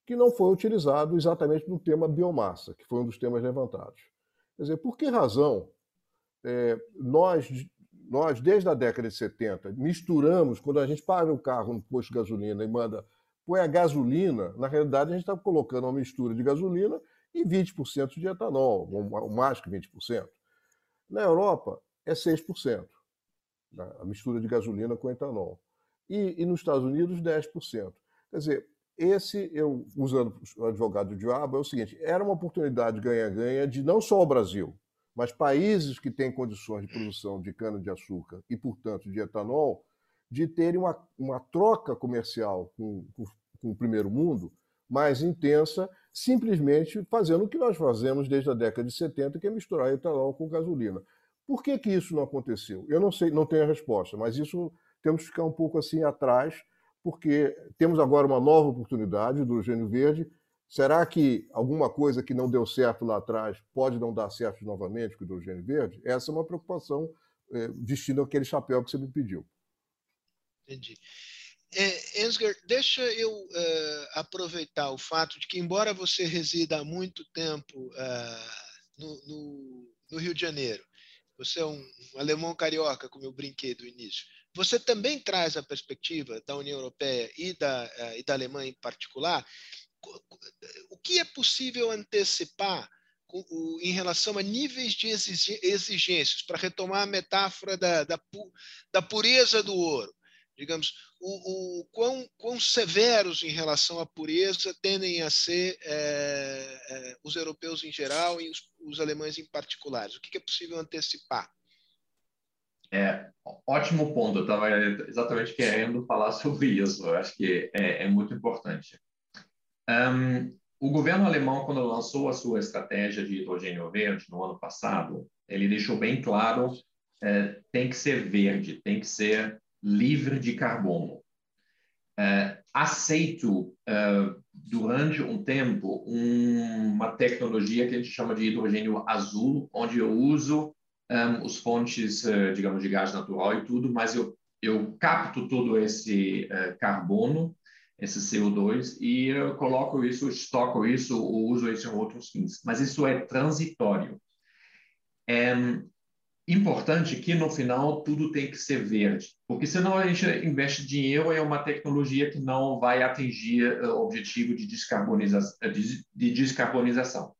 [SPEAKER 6] que não foi utilizado exatamente no tema biomassa, que foi um dos temas levantados. Quer dizer, por que razão é, nós, nós, desde a década de 70, misturamos, quando a gente paga o carro no posto de gasolina e manda põe a gasolina, na realidade a gente está colocando uma mistura de gasolina e 20% de etanol, ou mais que 20%. Na Europa é 6% a mistura de gasolina com etanol. E, e nos Estados Unidos, 10%. Quer dizer, esse, eu usando o advogado do diabo, é o seguinte: era uma oportunidade ganha-ganha de não só o Brasil, mas países que têm condições de produção de cana-de-açúcar e, portanto, de etanol, de terem uma, uma troca comercial com, com, com o primeiro mundo mais intensa, simplesmente fazendo o que nós fazemos desde a década de 70, que é misturar etanol com gasolina. Por que, que isso não aconteceu? Eu não sei, não tenho a resposta, mas isso temos que ficar um pouco assim atrás, porque temos agora uma nova oportunidade do hidrogênio verde. Será que alguma coisa que não deu certo lá atrás pode não dar certo novamente com o hidrogênio verde? Essa é uma preocupação é, destinada àquele chapéu que você me pediu.
[SPEAKER 3] Entendi. É, Ensger, deixa eu uh, aproveitar o fato de que, embora você resida há muito tempo uh, no, no, no, Rio de Janeiro, você é um, um, alemão carioca, como eu brinquei do início, você também traz a perspectiva da União Europeia e da, uh, e da Alemanha em particular. O que é possível antecipar em relação a níveis de exigências, para retomar a metáfora da, da, da pureza do ouro? Digamos, o, o quão, quão, severos em relação à pureza tendem a ser é, é, os europeus em geral e os, os alemães em particular? O que, que é possível antecipar?
[SPEAKER 2] É, ótimo ponto. Eu estava exatamente querendo falar sobre isso. Eu acho que é, é muito importante. Um, o governo alemão, quando lançou a sua estratégia de hidrogênio verde no ano passado, ele deixou bem claro é, tem que ser verde, tem que ser livre de carbono. Uh, aceito uh, durante um tempo um, uma tecnologia que a gente chama de hidrogênio azul, onde eu uso um, os fontes, uh, digamos, de gás natural e tudo, mas eu, eu capto todo esse carbono, esse CO2, e eu coloco isso, estoco isso ou uso isso em outros fins. Mas isso é transitório. Um, importante que no final tudo tem que ser verde, porque senão a gente investe dinheiro em uma tecnologia que não vai atingir o objetivo de, descarboniza de, de descarbonização.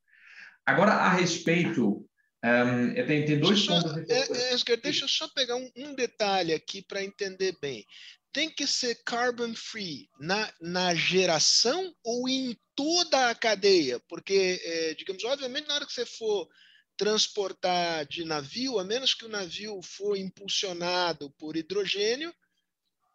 [SPEAKER 2] Agora, a respeito, um, tem, tem dois
[SPEAKER 3] pontos. É, é, deixa eu só pegar um, um detalhe aqui para entender bem. Tem que ser carbon free na, na geração ou em toda a cadeia? Porque, é, digamos, obviamente, na hora que você for transportar de navio, a menos que o navio for impulsionado por hidrogênio,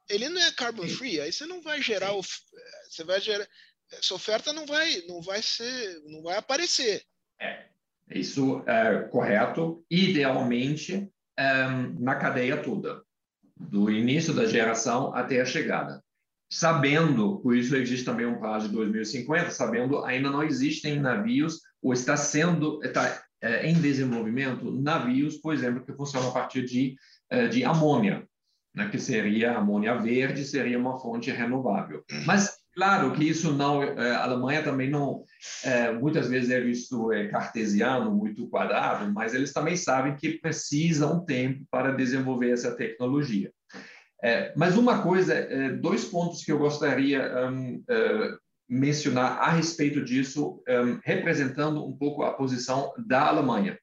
[SPEAKER 3] ele não é carbon free. Aí você não vai gerar, você vai gerar, essa oferta não vai, não vai ser, não vai aparecer.
[SPEAKER 2] É, isso é correto. Idealmente é, na cadeia toda, do início da geração até a chegada. Sabendo, por isso existe também um prazo de 2050, sabendo ainda não existem navios ou está sendo está é, em desenvolvimento navios, por exemplo, que funcionam a partir de, é, de amônia, né, que seria amônia verde, seria uma fonte renovável. Uhum. Mas, claro que isso não, é, a Alemanha também não, muitas vezes é visto cartesiano, muito quadrado, mas eles também sabem que precisa um tempo para desenvolver essa tecnologia. mas uma coisa, dois pontos que eu gostaria um, mencionar a respeito disso, um, representando um pouco a posição da Alemanha.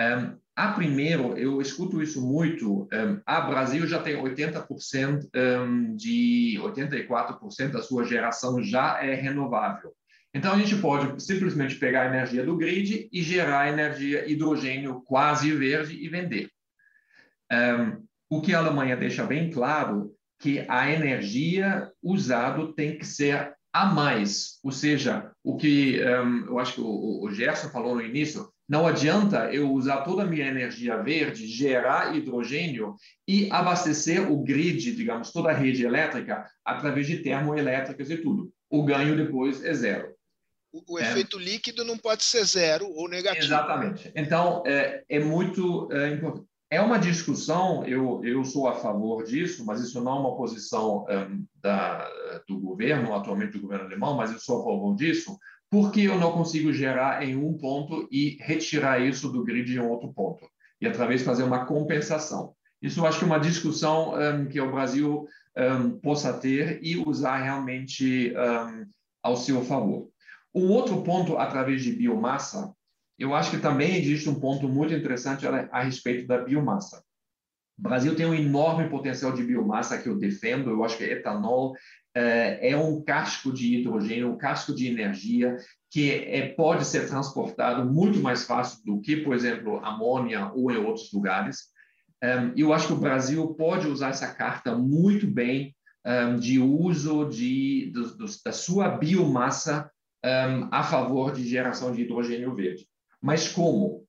[SPEAKER 2] Um, a primeiro, eu escuto isso muito, um, a Brasil já tem 80% um, de 84% da sua geração já é renovável. Então a gente pode simplesmente pegar a energia do grid e gerar energia hidrogênio quase verde e vender. Um, o que a Alemanha deixa bem claro que a energia usada tem que ser a mais. Ou seja, o que um, eu acho que o, o Gerson falou no início, não adianta eu usar toda a minha energia verde, gerar hidrogênio e abastecer o grid, digamos, toda a rede elétrica através de termoelétricas e tudo. O ganho depois é zero.
[SPEAKER 3] O, o é. efeito líquido não pode ser zero ou negativo.
[SPEAKER 2] Exatamente. Então, é, é muito é, importante. É uma discussão, eu, eu sou a favor disso, mas isso não é uma posição um, da, do governo, atualmente do governo alemão, mas eu sou a favor disso, porque eu não consigo gerar em um ponto e retirar isso do grid em outro ponto, e através fazer uma compensação. Isso eu acho que é uma discussão um, que o Brasil um, possa ter e usar realmente ao seu favor. O outro ponto, através de biomassa, eu acho que também existe um ponto muito interessante a, respeito da biomassa. O Brasil tem um enorme potencial de biomassa que eu defendo. Eu acho que etanol é, é um casco de hidrogênio, um casco de energia que é, pode ser transportado muito mais fácil do que, por exemplo, amônia ou em outros lugares. Um, eu acho que o Brasil pode usar essa carta muito bem um, de uso de, do, do, da sua biomassa um, a favor de geração de hidrogênio verde. Mas como?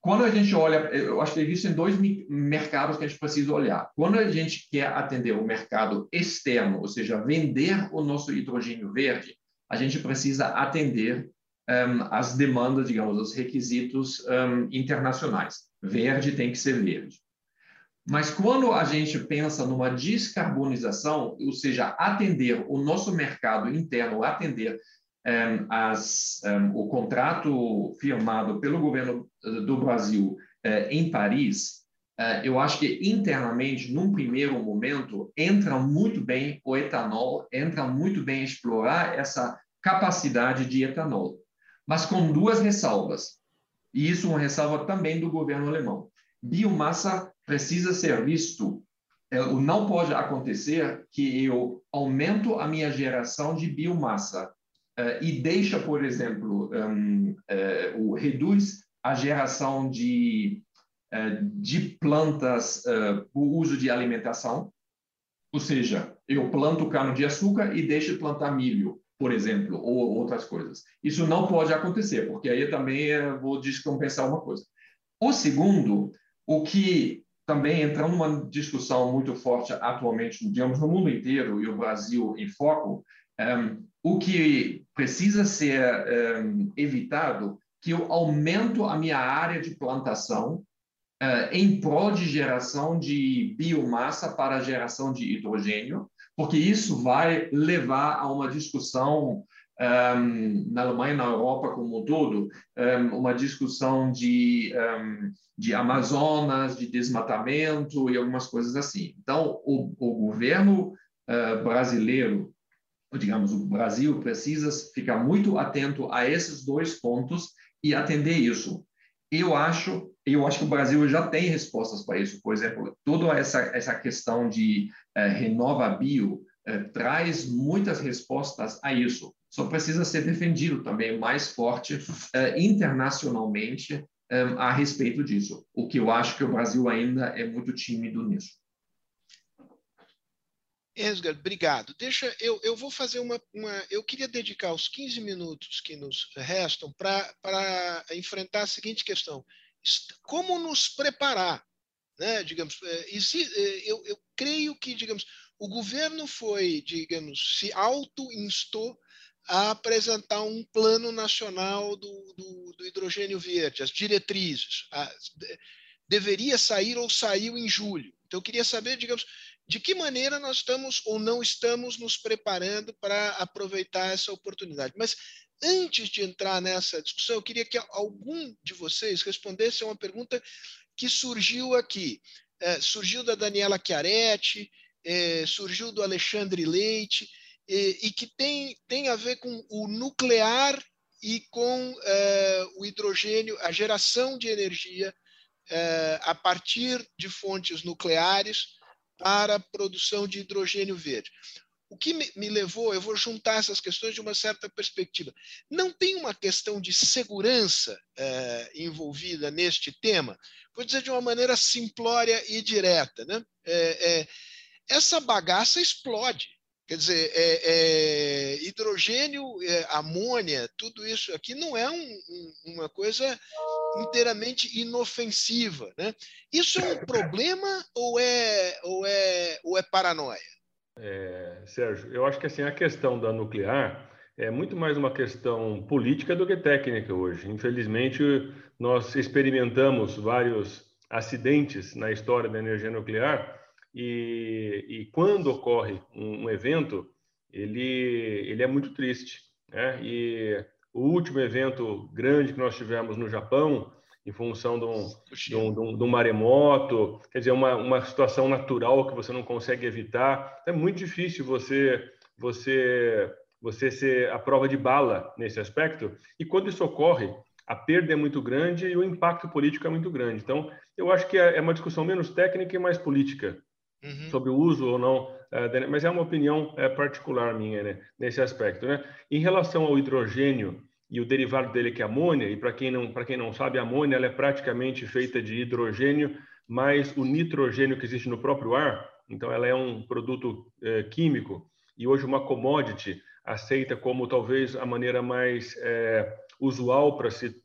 [SPEAKER 2] Quando a gente olha, eu acho que existem dois mercados que a gente precisa olhar. Quando a gente quer atender o mercado externo, ou seja, vender o nosso hidrogênio verde, a gente precisa atender um, as demandas, digamos, os requisitos um, internacionais. Verde tem que ser verde. Mas quando a gente pensa numa descarbonização, ou seja, atender o nosso mercado interno, atender as, um, o contrato firmado pelo governo do Brasil uh, em Paris, uh, eu acho que internamente, num primeiro momento, entra muito bem o etanol, entra muito bem explorar essa capacidade de etanol, mas com duas ressalvas. E isso uma ressalva também do governo alemão. Biomassa precisa ser visto não pode acontecer que eu aumento a minha geração de biomassa uh, e deixa, por exemplo, um, uh, o reduz a geração de uh, de plantas o uso de alimentação, ou seja, eu planto cano de açúcar e deixo de plantar milho, por exemplo, ou outras coisas. Isso não pode acontecer, porque aí eu também vou descompensar uma coisa. O segundo, o que também entra numa discussão muito forte atualmente, digamos, no mundo inteiro e o Brasil em foco, um, o que precisa ser um, evitado que eu aumento a minha área de plantação uh, em prol de geração de biomassa para geração de hidrogênio, porque isso vai levar a uma discussão um, na Alemanha, na Europa como um todo, um, uma discussão de, um, de Amazonas, de desmatamento e algumas coisas assim. Então, o, o governo uh, brasileiro, digamos, o Brasil precisa ficar muito atento a esses dois pontos e atender isso. Eu acho, eu acho que o Brasil já tem respostas para isso. Por exemplo, toda essa essa questão de uh, renova bio uh, traz muitas respostas a isso só precisa ser defendido também mais forte uh, internacionalmente eh, a respeito disso. O que eu acho que o Brasil ainda é muito tímido nisso.
[SPEAKER 3] Edgar, obrigado. Deixa eu, eu vou fazer uma, uma. Eu queria dedicar os 15 minutos que nos restam para enfrentar a seguinte questão: como nos preparar? Né? Digamos, eh, eu, eu creio que, digamos, o governo foi, digamos, se auto-instou a apresentar um plano nacional do, do, do hidrogênio verde, as diretrizes. Deveria sair ou saiu em julho. Então, eu queria saber, digamos, de que maneira nós estamos ou não estamos nos preparando para aproveitar essa oportunidade. Mas antes de entrar nessa discussão, eu queria que algum de vocês respondesse a uma pergunta que surgiu aqui. É, surgiu da Daniela Chiaretti, é, surgiu do Alexandre Leite, e, e que tem, tem a ver com o nuclear e com é, o hidrogênio, a geração de energia é, a partir de fontes nucleares para a produção de hidrogênio verde. O que me, levou, eu vou juntar essas questões de uma certa perspectiva. Não tem uma questão de segurança é, envolvida neste tema? Vou dizer de uma maneira simplória e direta. Né? É, é, essa bagaça explode. Quer dizer, é, é, hidrogênio, é, amônia, tudo isso aqui não é um, um, uma coisa inteiramente inofensiva. Né? Isso é um problema ou é, ou é, ou é paranoia?
[SPEAKER 5] É, Sérgio, eu acho que assim, a questão da nuclear é muito mais uma questão política do que técnica hoje. Infelizmente, nós experimentamos vários acidentes na história da energia nuclear e, e quando ocorre um, um, evento, ele, ele é muito triste. Né? E o último evento grande que nós tivemos no Japão, em função de um, de um, de um, de um maremoto, quer dizer, uma, uma situação natural que você não consegue evitar, é muito difícil você você você ser a prova de bala nesse aspecto. E quando isso ocorre, a perda é muito grande e o impacto político é muito grande. Então, eu acho que é, é uma discussão menos técnica e mais política uhum. sobre o uso ou não, mas é uma opinião é, particular minha né, nesse aspecto. Né? Em relação ao hidrogênio e o derivado dele que é amônia, e para quem não quem não sabe, a amônia ela é praticamente feita de hidrogênio mais o nitrogênio que existe no próprio ar. Então, ela é um produto é, químico e hoje uma commodity aceita como talvez a maneira mais é, usual para se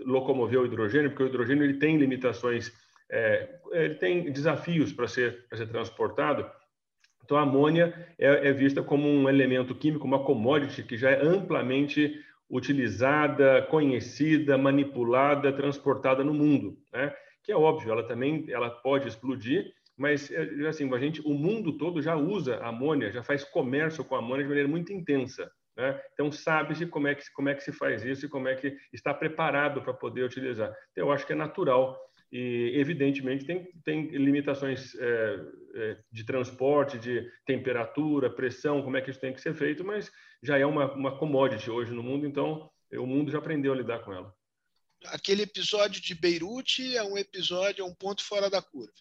[SPEAKER 5] locomover o hidrogênio, porque o hidrogênio ele tem limitações é, ele tem desafios para ser, ser transportado. Então, a amônia é, é, vista como um elemento químico, uma commodity que já é amplamente utilizada, conhecida, manipulada, transportada no mundo, né? Que é óbvio, ela também ela pode explodir, mas é, assim, a gente, o mundo todo já usa amônia, já faz comércio com amônia de maneira muito intensa. Né? Então, sabe-se como, é que, como é que se faz isso e como é que está preparado para poder utilizar. Então, eu acho que é natural e, evidentemente, tem, tem limitações é, é, de transporte, de temperatura, pressão, como é que isso tem que ser feito, mas já é uma, uma commodity hoje no mundo, então o mundo já aprendeu a lidar com ela.
[SPEAKER 3] Aquele episódio de Beirute é um episódio, é um ponto fora da curva.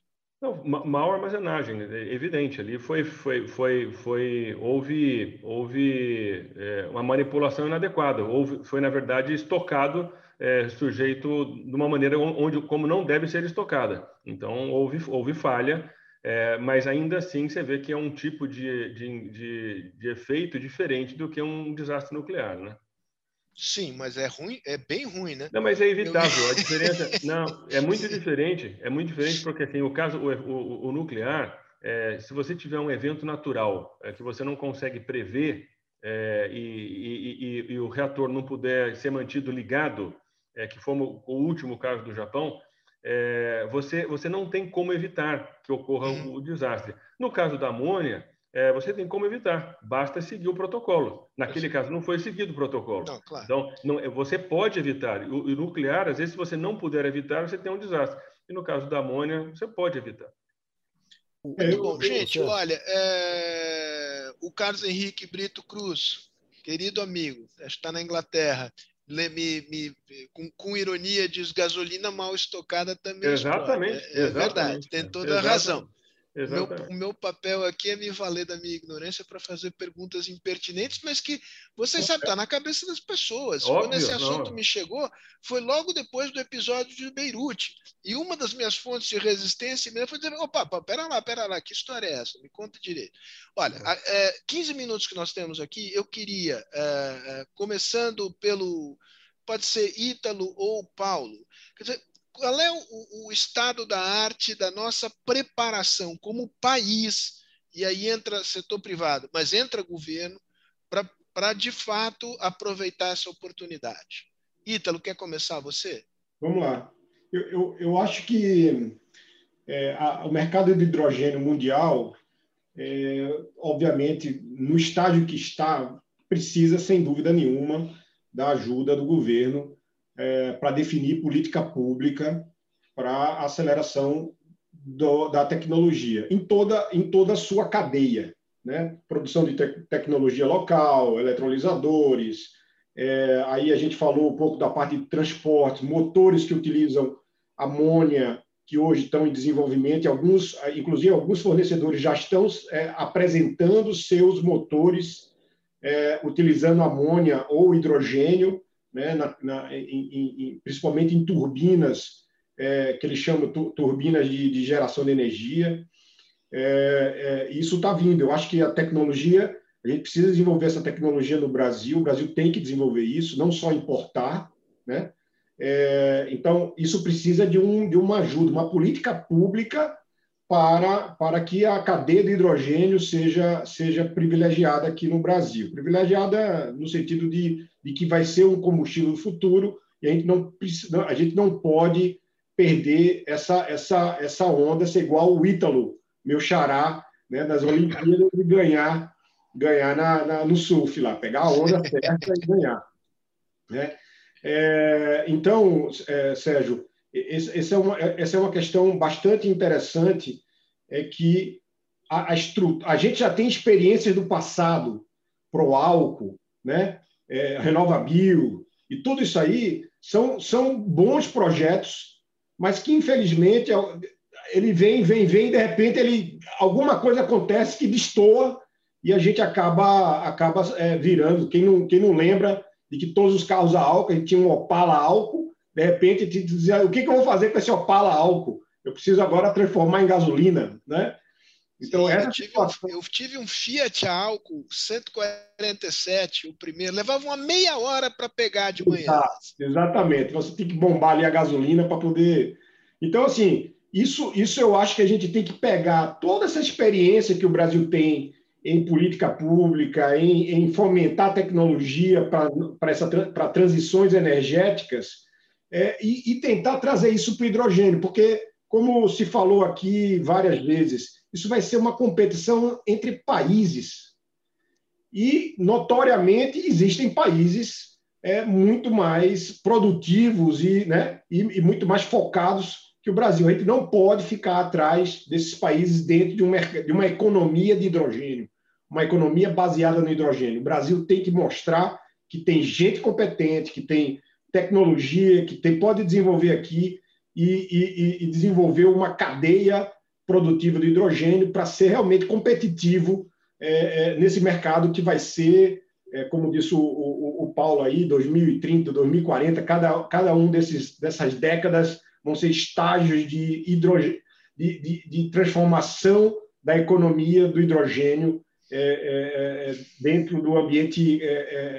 [SPEAKER 5] Não, mal armazenagem, é evidente. Ali foi, foi, foi, foi houve, houve é, uma manipulação inadequada. Houve, foi na verdade estocado é, sujeito de uma maneira onde, como não deve ser estocada. Então houve, houve falha, é, mas ainda assim você vê que é um tipo de, de, de, de efeito diferente do que um desastre nuclear, né?
[SPEAKER 3] Sim, mas é ruim, é bem ruim, né?
[SPEAKER 5] Não, mas é evitável. A diferença, não, é muito diferente. É muito diferente porque assim, o caso, o, o, o nuclear, é, se você tiver um evento natural é, que você não consegue prever é, e, e, e, e, o reator não puder ser mantido ligado, é, que foi o último caso do Japão, é, você você não tem como evitar que ocorra uhum. o desastre. No caso da amônia, é, você tem como evitar, basta seguir o protocolo. Naquele caso, não foi seguido o protocolo. Não, claro. Então, não, é, você pode evitar. O, o, nuclear, às vezes, se você não puder evitar, você tem um desastre. E no caso da amônia, você pode evitar.
[SPEAKER 3] Muito bom. Gente, olha, é... o Carlos Henrique Brito Cruz, querido amigo, está na Inglaterra, me, me, com, com, ironia diz gasolina mal estocada também
[SPEAKER 5] exatamente,
[SPEAKER 3] é, é verdade tem toda exatamente. a razão meu, o meu papel aqui é me valer da minha ignorância para fazer perguntas impertinentes, mas que você sabe, está na cabeça das pessoas. Óbvio, Quando esse assunto não. me chegou, foi logo depois do episódio de Beirute. E uma das minhas fontes de resistência mesmo foi dizer: opa, opa, pera lá, pera lá, que história é essa? Me conta direito. Olha, é, 15 minutos que nós temos aqui, eu queria, é, é, começando pelo. Pode ser Ítalo ou Paulo. Quer dizer, qual é o, o, estado da arte da nossa preparação como país, e aí entra setor privado, mas entra governo, para de fato aproveitar essa oportunidade. Ítalo, quer começar você?
[SPEAKER 4] Vamos lá. Eu, eu, eu acho que é, a, o mercado de hidrogênio mundial, é, obviamente, no estágio que está, precisa, sem dúvida nenhuma, da ajuda do governo é, para definir política pública para aceleração do, da tecnologia em toda em toda a sua cadeia, né? Produção de te tecnologia local, eletrolisadores. É, aí a gente falou um pouco da parte de transporte, motores que utilizam amônia que hoje estão em desenvolvimento, e alguns, inclusive alguns fornecedores já estão é, apresentando seus motores é, utilizando amônia ou hidrogênio né, na, na, em, em, principalmente em turbinas, é, que eles chamam tu, turbinas de, de, geração de energia. É, é, isso está vindo. Eu acho que a tecnologia, a gente precisa desenvolver essa tecnologia no Brasil, o Brasil tem que desenvolver isso, não só importar. Né? É, então, isso precisa de, um, de uma ajuda, uma política pública para, para que a cadeia de hidrogênio seja, seja privilegiada aqui no Brasil. Privilegiada no sentido de, de que vai ser um combustível do futuro e a gente não, a gente não pode perder essa, essa, essa onda, ser igual o Ítalo, meu xará, né, das Olimpíadas, e ganhar, ganhar na, na, no surf lá, pegar a onda certa e ganhar. Né? É, então, é, Sérgio, essa é, uma, essa é uma questão bastante interessante, é que a, a, a gente já tem experiências do passado pro álcool, né? É, Renovabil, e tudo isso aí são, são bons projetos, mas que, infelizmente, é ele vem, vem, vem, e de repente ele, alguma coisa acontece que destoa e a gente acaba, acaba é, virando. Quem não, quem não lembra de que todos os carros a álcool, a gente tinha um Opala álcool, de repente te dizia o que, que eu vou fazer com esse Opala álcool? Eu preciso agora transformar em gasolina, né?
[SPEAKER 3] Então, Sim, eu, tive situação... um, eu, tive um, Fiat álcool 147, o primeiro, levava uma meia hora para pegar de manhã. Exato,
[SPEAKER 4] exatamente, você tem que bombar ali a gasolina para poder. Então, assim, isso, isso eu acho que a gente tem que pegar toda essa experiência que o Brasil tem em política pública, em, em fomentar tecnologia para transições energéticas, é, e, e, tentar trazer isso para o hidrogênio, porque como se falou aqui várias vezes, isso vai ser uma competição entre países. E, notoriamente, existem países é, muito mais produtivos e, né, e, e muito mais focados que o Brasil. A gente não pode ficar atrás desses países dentro de uma, de uma economia de hidrogênio, uma economia baseada no hidrogênio. O Brasil tem que mostrar que tem gente competente, que tem tecnologia, que tem, pode desenvolver aqui e, e, e desenvolver uma cadeia produtiva do hidrogênio para ser realmente competitivo é, é, nesse mercado que vai ser, é, como disse o, o, o, Paulo aí, 2030, 2040, cada, cada um desses, dessas décadas vão ser estágios de, hidrogênio, de, de, de transformação da economia do hidrogênio é, é, é, dentro do ambiente,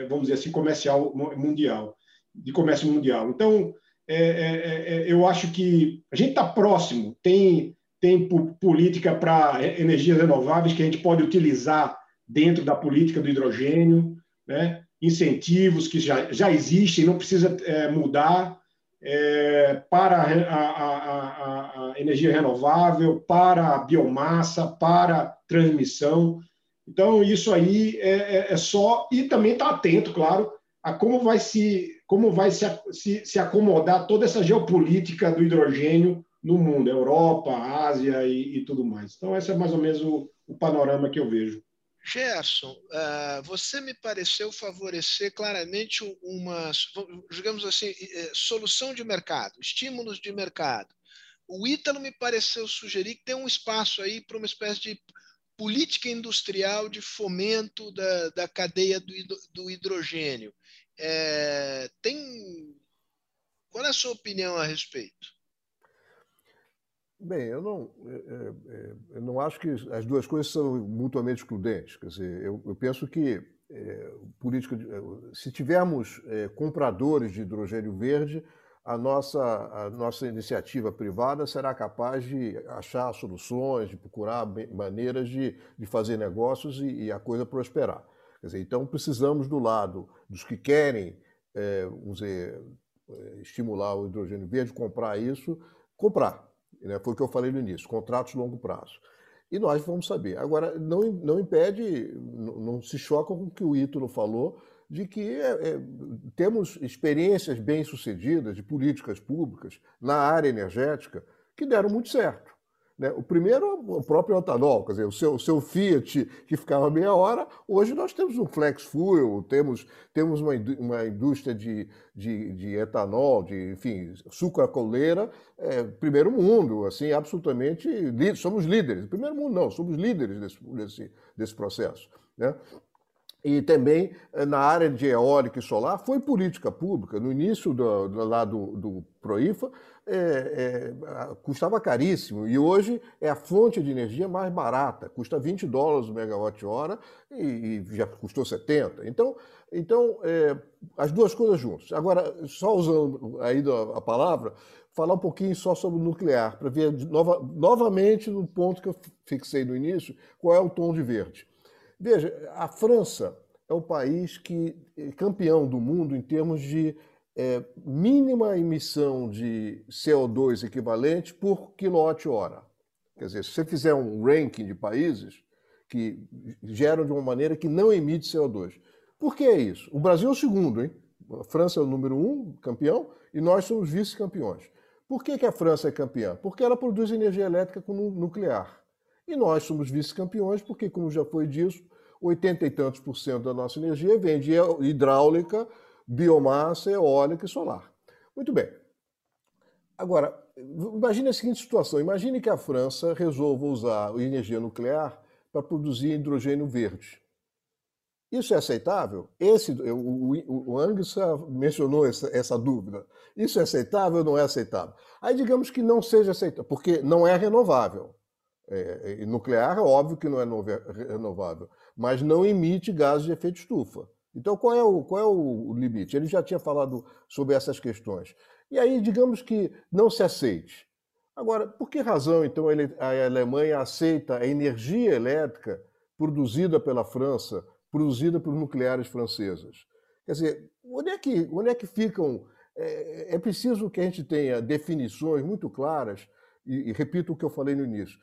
[SPEAKER 4] vamos dizer assim, comercial mundial, de comércio mundial. Então, eu acho que a gente está próximo, tem tem política para energias renováveis que a gente pode utilizar dentro da política do hidrogênio, né? incentivos que já, já existem, não precisa é, mudar é, para a, a, a, a, energia renovável, para a biomassa, para transmissão. Então, isso aí é, é, é só. E também estar tá atento, claro, a como vai, se, como vai se, se, se acomodar toda essa geopolítica do hidrogênio no mundo, Europa, Ásia e, e tudo mais. Então, esse é mais ou menos o, o panorama que eu vejo.
[SPEAKER 3] Gerson, uh, você me pareceu favorecer claramente uma, digamos assim, eh, solução de mercado, estímulos de mercado. O Ítalo me pareceu sugerir que tem um espaço aí para uma espécie de política industrial de fomento da, da cadeia do, do hidrogênio. É, tem. Qual é a sua opinião a respeito?
[SPEAKER 6] Bem, eu não, é, é, eu não acho que as duas coisas são mutuamente excludentes. Quer dizer, eu, eu penso que é, política, de, se tivermos é, compradores de hidrogênio verde, a nossa, a nossa iniciativa privada será capaz de achar soluções, de procurar maneiras de, de fazer negócios e, e a coisa prosperar. Dizer, então, precisamos do lado dos que querem é, vamos dizer, é, estimular o hidrogênio verde, comprar isso, comprar né? Foi o que eu falei no início, contratos de longo prazo. E nós vamos saber. Agora, não, não impede, não, não se choca com o que o Ítalo falou, de que é, é, temos experiências bem-sucedidas de políticas públicas na área energética que deram muito certo. Né? O primeiro, o próprio etanol, quer dizer, o seu, o seu Fiat que ficava meia hora, hoje nós temos um flex fuel, temos, temos uma, uma indústria de, de, de etanol, de, enfim, sucra-coleira, é, primeiro mundo, assim, absolutamente, somos líderes. Primeiro mundo não, somos líderes desse, desse, desse processo. Né? e também eh, na área de eólica e solar foi política pública. No início do, do, lá do, do Proifa, é, é, custava caríssimo e hoje é a fonte de energia mais barata, custa 20 dólares o megawatt-hora e, e, já custou 70. Então, então é, as duas coisas juntas. Agora, só usando aí a palavra, falar um pouquinho só sobre o nuclear, para ver nova, novamente no ponto que eu fixei no início, qual é o tom de verde. Veja, a França é o país que campeão do mundo em termos de é, mínima emissão de CO2 equivalente por quilowatt-hora. Quer dizer, se você fizer um ranking de países que geram de uma maneira que não emite CO2. Por que é isso? O Brasil é o segundo, hein? A França é o número um, campeão, e nós somos vice-campeões. Por que, que a França é campeã? Porque ela produz energia elétrica com nuclear. E nós somos vice-campeões porque, como já foi dito, 80 e tantos por cento da nossa energia vem de hidráulica, biomassa, eólica e solar. Muito bem. Agora, imagine a seguinte situação: imagine que a França resolva usar energia nuclear para produzir hidrogênio verde. Isso é aceitável? Esse, o, o, o mencionou essa, essa, dúvida. Isso é aceitável ou não é aceitável? Aí digamos que não seja aceitável, porque não é renovável. É, é nuclear óbvio que não é renovável, mas não emite gases de efeito estufa. Então, qual é, o, qual é o limite? Ele já tinha falado sobre essas questões. E aí, digamos que não se aceite. Agora, por que razão, então, a Alemanha aceita a energia elétrica produzida pela França, produzida por nucleares francesas? Quer dizer, onde é que, onde é que ficam. É, é preciso que a gente tenha definições muito claras e, e repito o que eu falei no início,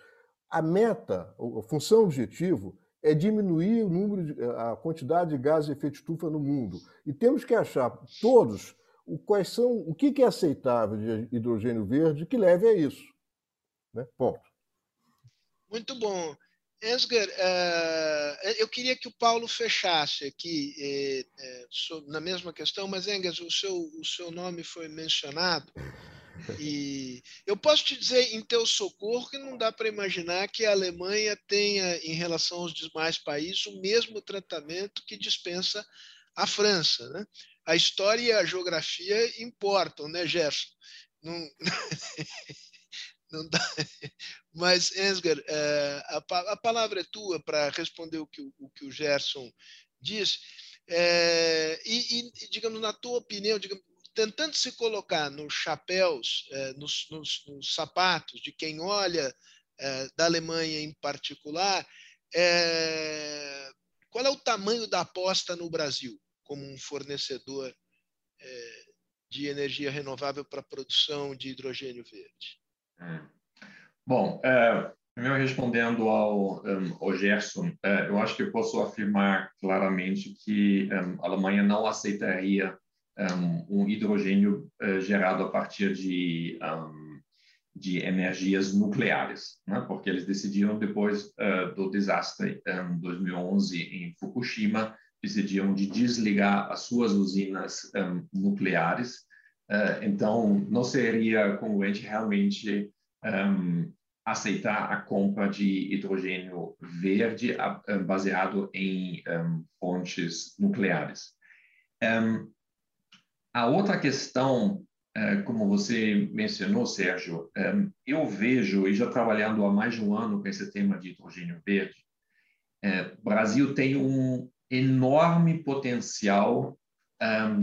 [SPEAKER 6] a meta, a função objetivo é diminuir o número de, a quantidade de gases de efeito estufa no mundo. E temos que achar todos o, quais são, o que é aceitável de hidrogênio verde que leve a isso. Né? Ponto.
[SPEAKER 3] Muito bom. Esger, uh, eu queria que o Paulo fechasse aqui eh, eh, na mesma questão, mas Engels, o seu, o seu nome foi mencionado e eu posso te dizer em teu socorro que não dá para imaginar que a Alemanha tenha, em relação aos demais países, o mesmo tratamento que dispensa a França. Né? A história e a geografia importam, né, Gerson? Não, não dá. Mas, Ensger, é, a, palavra é tua para responder o que o, que o Gerson disse. É, e, e, digamos, na tua opinião, digamos, tentando se colocar nos chapéus, é, nos, nos, nos, sapatos de quem olha é, da Alemanha em particular, é, qual é o tamanho da aposta no Brasil como um fornecedor de energia renovável para a produção de hidrogênio verde?
[SPEAKER 2] Hum. Bom, é, primeiro respondendo ao, um, ao Gerson, é, eu acho que eu posso afirmar claramente que um, a Alemanha não aceitaria um, um hidrogênio uh, gerado a partir de, um, de energias nucleares, né? porque eles decidiram depois uh, do desastre em 2011 em Fukushima, decidiram de desligar as suas usinas um, nucleares. Uh, então, não seria congruente realmente aceitar a compra de hidrogênio verde baseado em fontes nucleares. Um, a outra questão, é, como você mencionou, Sérgio, é, eu vejo, e já trabalhando há mais de um ano com esse tema de hidrogênio verde, é, o Brasil tem um enorme potencial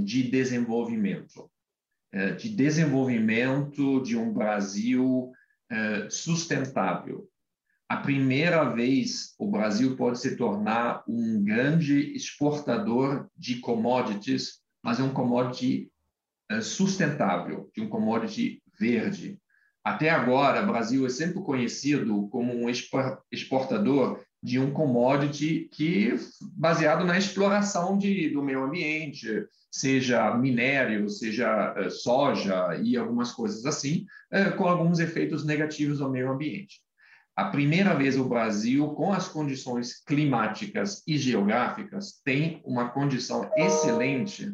[SPEAKER 2] de desenvolvimento, de desenvolvimento de um Brasil sustentável. A primeira vez o Brasil pode se tornar um grande exportador de commodities mas é um commodity é, sustentável, de um commodity verde. Até agora, o Brasil é sempre conhecido como um exportador de um commodity que baseado na exploração de, do meio ambiente, seja minério, seja uh, soja e algumas coisas assim, uh, com alguns efeitos negativos ao meio ambiente. A primeira vez o Brasil, com as condições climáticas e geográficas, tem uma condição excelente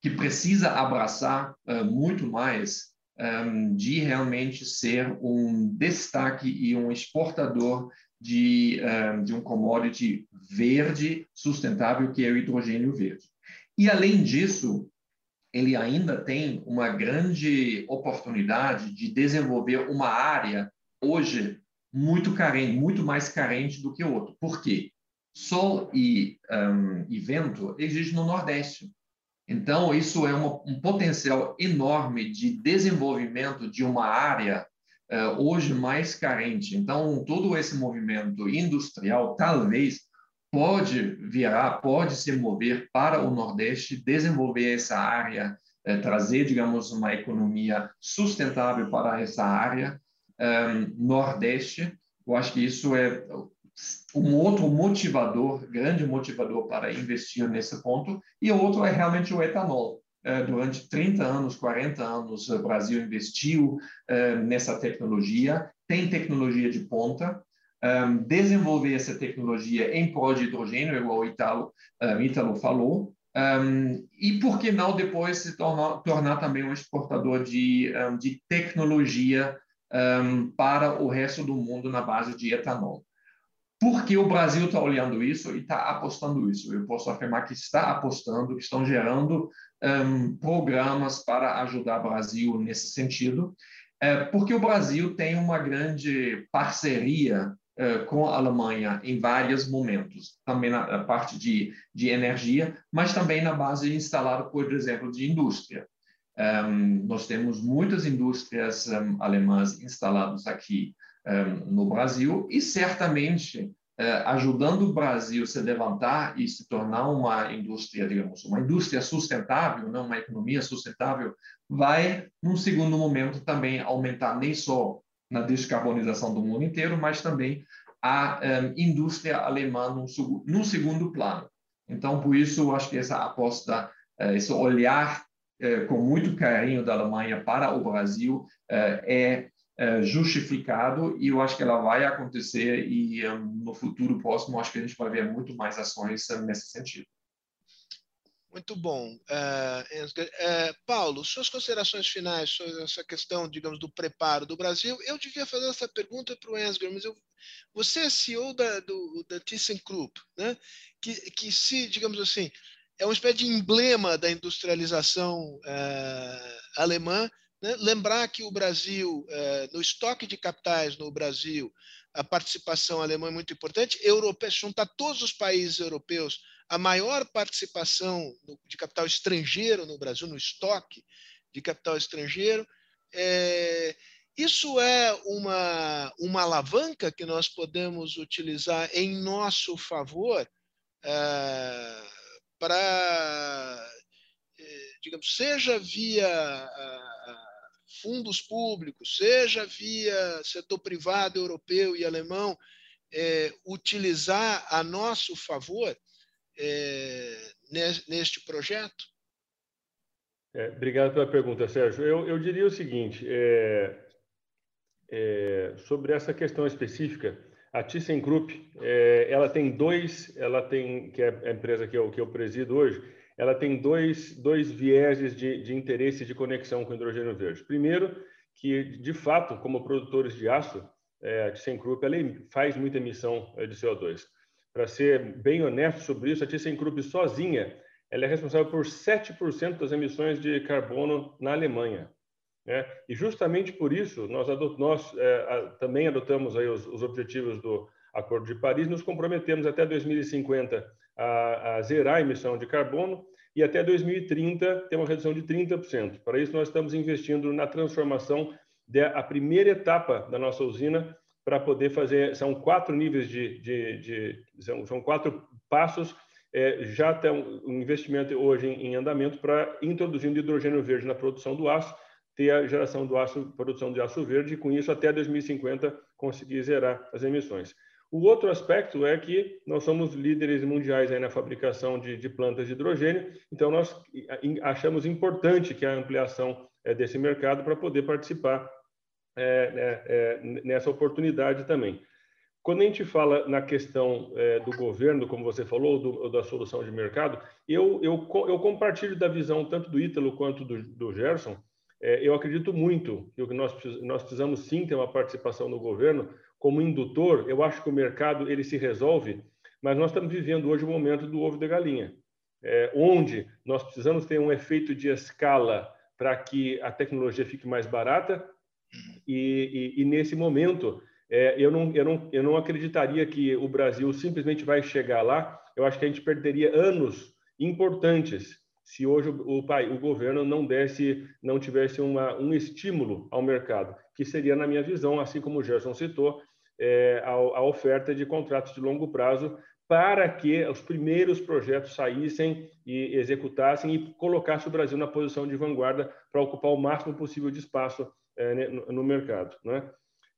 [SPEAKER 2] que precisa abraçar uh, muito mais um, ehm, de realmente ser um destaque e um exportador de, um, ehm, de um commodity verde sustentável, que é o hidrogênio verde. E, além disso, ele ainda tem uma grande oportunidade de desenvolver uma área hoje muito carente, muito mais carente do que outro. Por quê? Sol e, um, ehm, e vento existem no Nordeste. Então, isso é um potencial enorme de desenvolvimento de uma área uh, hoje mais carente. Então, todo esse movimento industrial, talvez, pode virar, pode se mover para o Nordeste, desenvolver essa área, uh, trazer, digamos, uma economia sustentável para essa área um, eh, Nordeste. Eu acho que isso é um outro motivador, grande motivador para investir nesse ponto, e o outro é realmente o etanol. É, durante 30 anos, 40 anos, o Brasil investiu é, nessa tecnologia, tem tecnologia de ponta, é, desenvolver essa tecnologia em prol de hidrogênio, igual o Italo, Italo falou, e por que não depois se tornar, tornar também um exportador de, de tecnologia para o resto do mundo na base de etanol. Porque o Brasil está olhando isso e está apostando isso. Eu posso afirmar que está apostando, que estão gerando um, programas para ajudar o Brasil nesse sentido, é, porque o Brasil tem uma grande parceria é, com a Alemanha em vários momentos, também na parte de, de energia, mas também na base instalada, por exemplo, de indústria. Um, nós temos muitas indústrias um, alemãs instaladas aqui no Brasil e certamente eh, ajudando o Brasil se levantar e se tornar uma indústria, digamos, uma indústria sustentável, não uma economia sustentável, vai, num segundo momento, também aumentar nem só na descarbonização do mundo inteiro, mas também a um, indústria alemã no, segundo plano. Então, por isso, eu acho que essa aposta, esse olhar com muito carinho da Alemanha para o Brasil uh, é justificado e eu acho que ela vai acontecer e no futuro próximo acho que a gente vai ver muito mais ações nesse sentido.
[SPEAKER 3] Muito bom. Uh, uh, Paulo, suas considerações finais sobre essa questão, digamos, do preparo do Brasil. Eu devia fazer essa pergunta para o Ensger, mas eu, você é CEO da, do, da ThyssenKrupp, né? que, que se, digamos assim, é uma espécie de emblema da industrialização uh, alemã? Lembrar que o Brasil, no estoque de capitais no Brasil, a participação alemã é muito importante, europeia, juntar todos os países europeus a maior participação de capital estrangeiro no Brasil, no estoque de capital estrangeiro. É, isso é uma, uma alavanca que nós podemos utilizar em nosso favor é, para, é, digamos, seja via fundos públicos, seja via setor privado europeu e alemão, é, utilizar a nosso favor é, neste projeto?
[SPEAKER 5] É, obrigado pela pergunta, Sérgio. Eu, eu diria o seguinte, é, é sobre essa questão específica, a ThyssenKrupp, é, ela tem dois, ela tem, que é a empresa que eu, que eu presido hoje, ela tem dois, dois vieses de, de interesse de conexão com o hidrogênio verde. Primeiro, que, de fato, como produtores de aço, é, a ThyssenKrupp ela faz muita emissão de CO2 para ser bem honesto sobre isso, a ThyssenKrupp sozinha, ela é responsável por 7% das emissões de carbono na Alemanha. Né? E justamente por isso, nós, adot, nós é, a, também adotamos aí os, os, objetivos do Acordo de Paris, nos comprometemos até 2050 a, a zerar a emissão de carbono e até 2030 ter uma redução de 30%. Para isso, nós estamos investindo na transformação da primeira etapa da nossa usina para poder fazer. São quatro níveis de. de, de são, são, quatro passos. É, já tem um investimento hoje em, em andamento para introduzindo hidrogênio verde na produção do aço, ter a geração do aço, produção de aço verde, e com isso até 2050 conseguir zerar as emissões. O outro aspecto é que nós somos líderes mundiais aí na fabricação de, de plantas de hidrogênio, então nós achamos importante que a ampliação é, desse mercado para poder participar é, é, nessa oportunidade também. Quando a gente fala na questão do governo, como você falou, do, da solução de mercado, eu, eu, eu compartilho da visão tanto do Ítalo quanto do, do Gerson. Eu acredito muito que nós, nós precisamos sim ter uma participação no governo como indutor. Eu acho que o mercado ele se resolve, mas nós estamos vivendo hoje o momento do ovo de galinha, é, onde nós precisamos ter um efeito de escala para que a tecnologia fique mais barata, e, e, e nesse momento, é, eu, não, eu, não, eu não acreditaria que o Brasil simplesmente vai chegar lá. Eu acho que a gente perderia anos importantes se hoje o, o, o governo não desse, não tivesse uma, um estímulo ao mercado, que seria, na minha visão, assim como o Gerson citou, é, a, a oferta de contratos de longo prazo para que os primeiros projetos saíssem e executassem e colocasse o Brasil na posição de vanguarda para ocupar o máximo possível de espaço é, né, no, mercado. Né?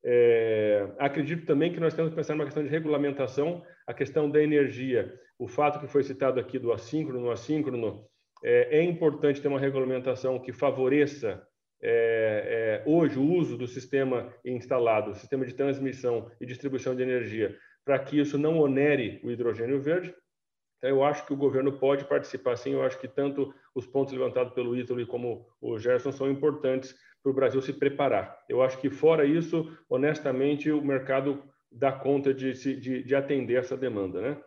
[SPEAKER 5] É, acredito também que nós temos que pensar numa questão de regulamentação, a questão da energia. O fato que foi citado aqui do assíncrono, assíncrono, é, é importante ter uma regulamentação que favoreça é, é, hoje o uso do sistema instalado, sistema de transmissão e distribuição de energia, para que isso não onere o hidrogênio verde. Então, eu acho que o governo pode participar sim, eu acho que tanto os pontos levantados pelo Ítalo como o Gerson são importantes para o Brasil se preparar. Eu acho que, fora isso, honestamente, o mercado dá conta de, de, de atender essa demanda. Né?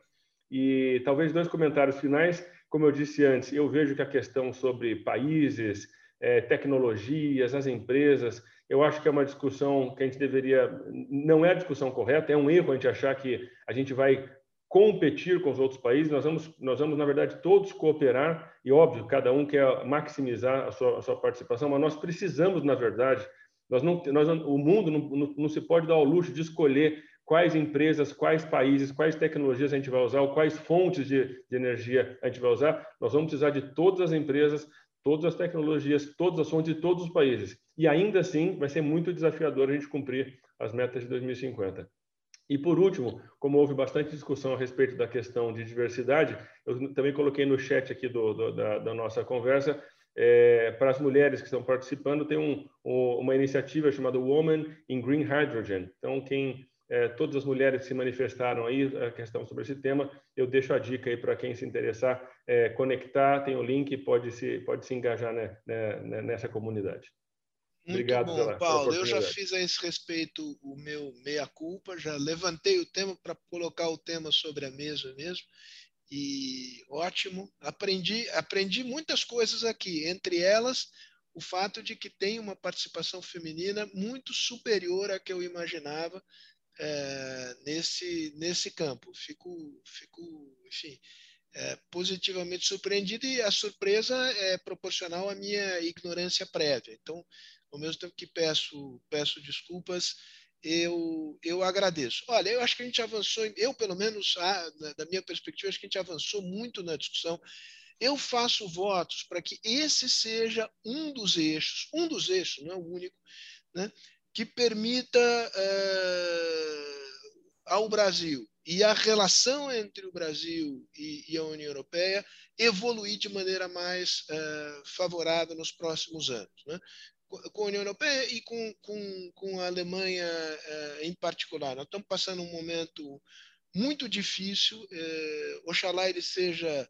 [SPEAKER 5] E talvez dois comentários finais. Como eu disse antes, eu vejo que a questão sobre países, é, tecnologias, as empresas, eu acho que é uma discussão que a gente deveria. Não é a discussão correta, é um erro a gente achar que a gente vai competir com os outros países, nós vamos, nós vamos na verdade, todos cooperar, e óbvio, cada um quer maximizar a sua, a sua participação, mas nós precisamos, na verdade, nós não, nós, o mundo não, não, não se pode dar ao luxo de escolher quais empresas, quais países, quais tecnologias a gente vai usar, ou quais fontes de, de energia a gente vai usar. Nós vamos precisar de todas as empresas, todas as tecnologias, todas as fontes de todos os países. E ainda assim, vai ser muito desafiador a gente cumprir as metas de 2050. E por último, como houve bastante discussão a respeito da questão de diversidade, eu também coloquei no chat aqui do, do, da, da, nossa conversa, é, para as mulheres que estão participando, tem um, uma iniciativa chamada Women in Green Hydrogen. Então, quem é, todas as mulheres se manifestaram aí a questão sobre esse tema, eu deixo a dica aí para quem se interessar é, conectar, tem o link, pode se pode se engajar né, né, nessa comunidade.
[SPEAKER 3] Muito Obrigado bom, pela, Paulo. Pela eu já fiz a esse respeito o meu meia-culpa, já levantei o tema para colocar o tema sobre a mesa mesmo. E ótimo, aprendi, aprendi muitas coisas aqui, entre elas o fato de que tem uma participação feminina muito superior à que eu imaginava é, nesse, nesse campo. Fico, fico enfim, é, positivamente surpreendido e a surpresa é proporcional à minha ignorância prévia. Então, ao mesmo tempo que peço, peço desculpas, eu, eu agradeço. Olha, eu acho que a gente avançou, eu pelo menos, a, da minha perspectiva, acho que a gente avançou muito na discussão. Eu faço votos para que esse seja um dos eixos, um dos eixos, não é o único, né, que permita uh, ao Brasil e a relação entre o Brasil e, e, a União Europeia evoluir de maneira mais uh, favorável nos próximos anos. Né? com a União Europeia e com, com, com a Alemanha eh, em particular. Nós estamos passando um momento muito difícil, oxalá ele seja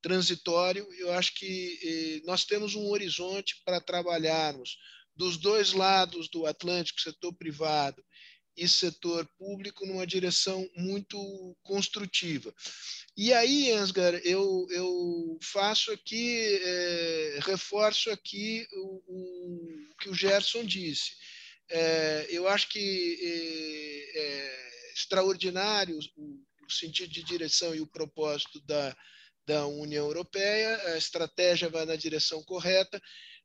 [SPEAKER 3] transitório. Eu acho que nós temos um horizonte para trabalharmos dos dois lados do Atlântico, setor privado e setor público, numa direção muito construtiva. E aí, Ansgar, eu, eu faço aqui, é, reforço aqui o, o, que o Gerson disse. É, eu acho que é, é extraordinário o, o, sentido de direção e o propósito da, da União Europeia, a estratégia vai na direção correta,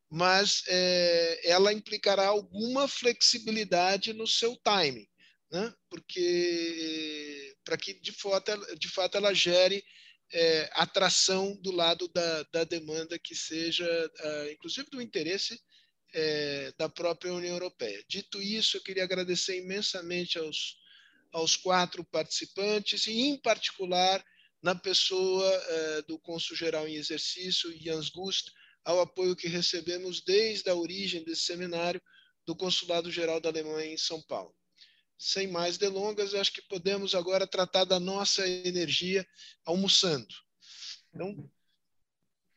[SPEAKER 3] mas é, ela implicará alguma flexibilidade no seu timing, né? porque para que de fato, de fato ela gere é, atração do lado da, da demanda que seja, uh, inclusive do interesse é, da própria União Europeia. Dito isso, eu queria agradecer imensamente aos, aos quatro participantes e, em particular, na pessoa do cônsul-geral em exercício, Jans Gust, ao apoio que recebemos desde a origem desse seminário do Consulado-Geral da Alemanha em São Paulo sem mais delongas, acho que podemos agora tratar da nossa energia almoçando. Então,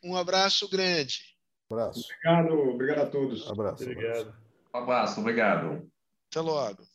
[SPEAKER 3] um abraço grande.
[SPEAKER 4] abraço. Obrigado, obrigado a todos.
[SPEAKER 5] Abraço. Obrigado.
[SPEAKER 2] Um abraço, obrigado.
[SPEAKER 3] Até logo.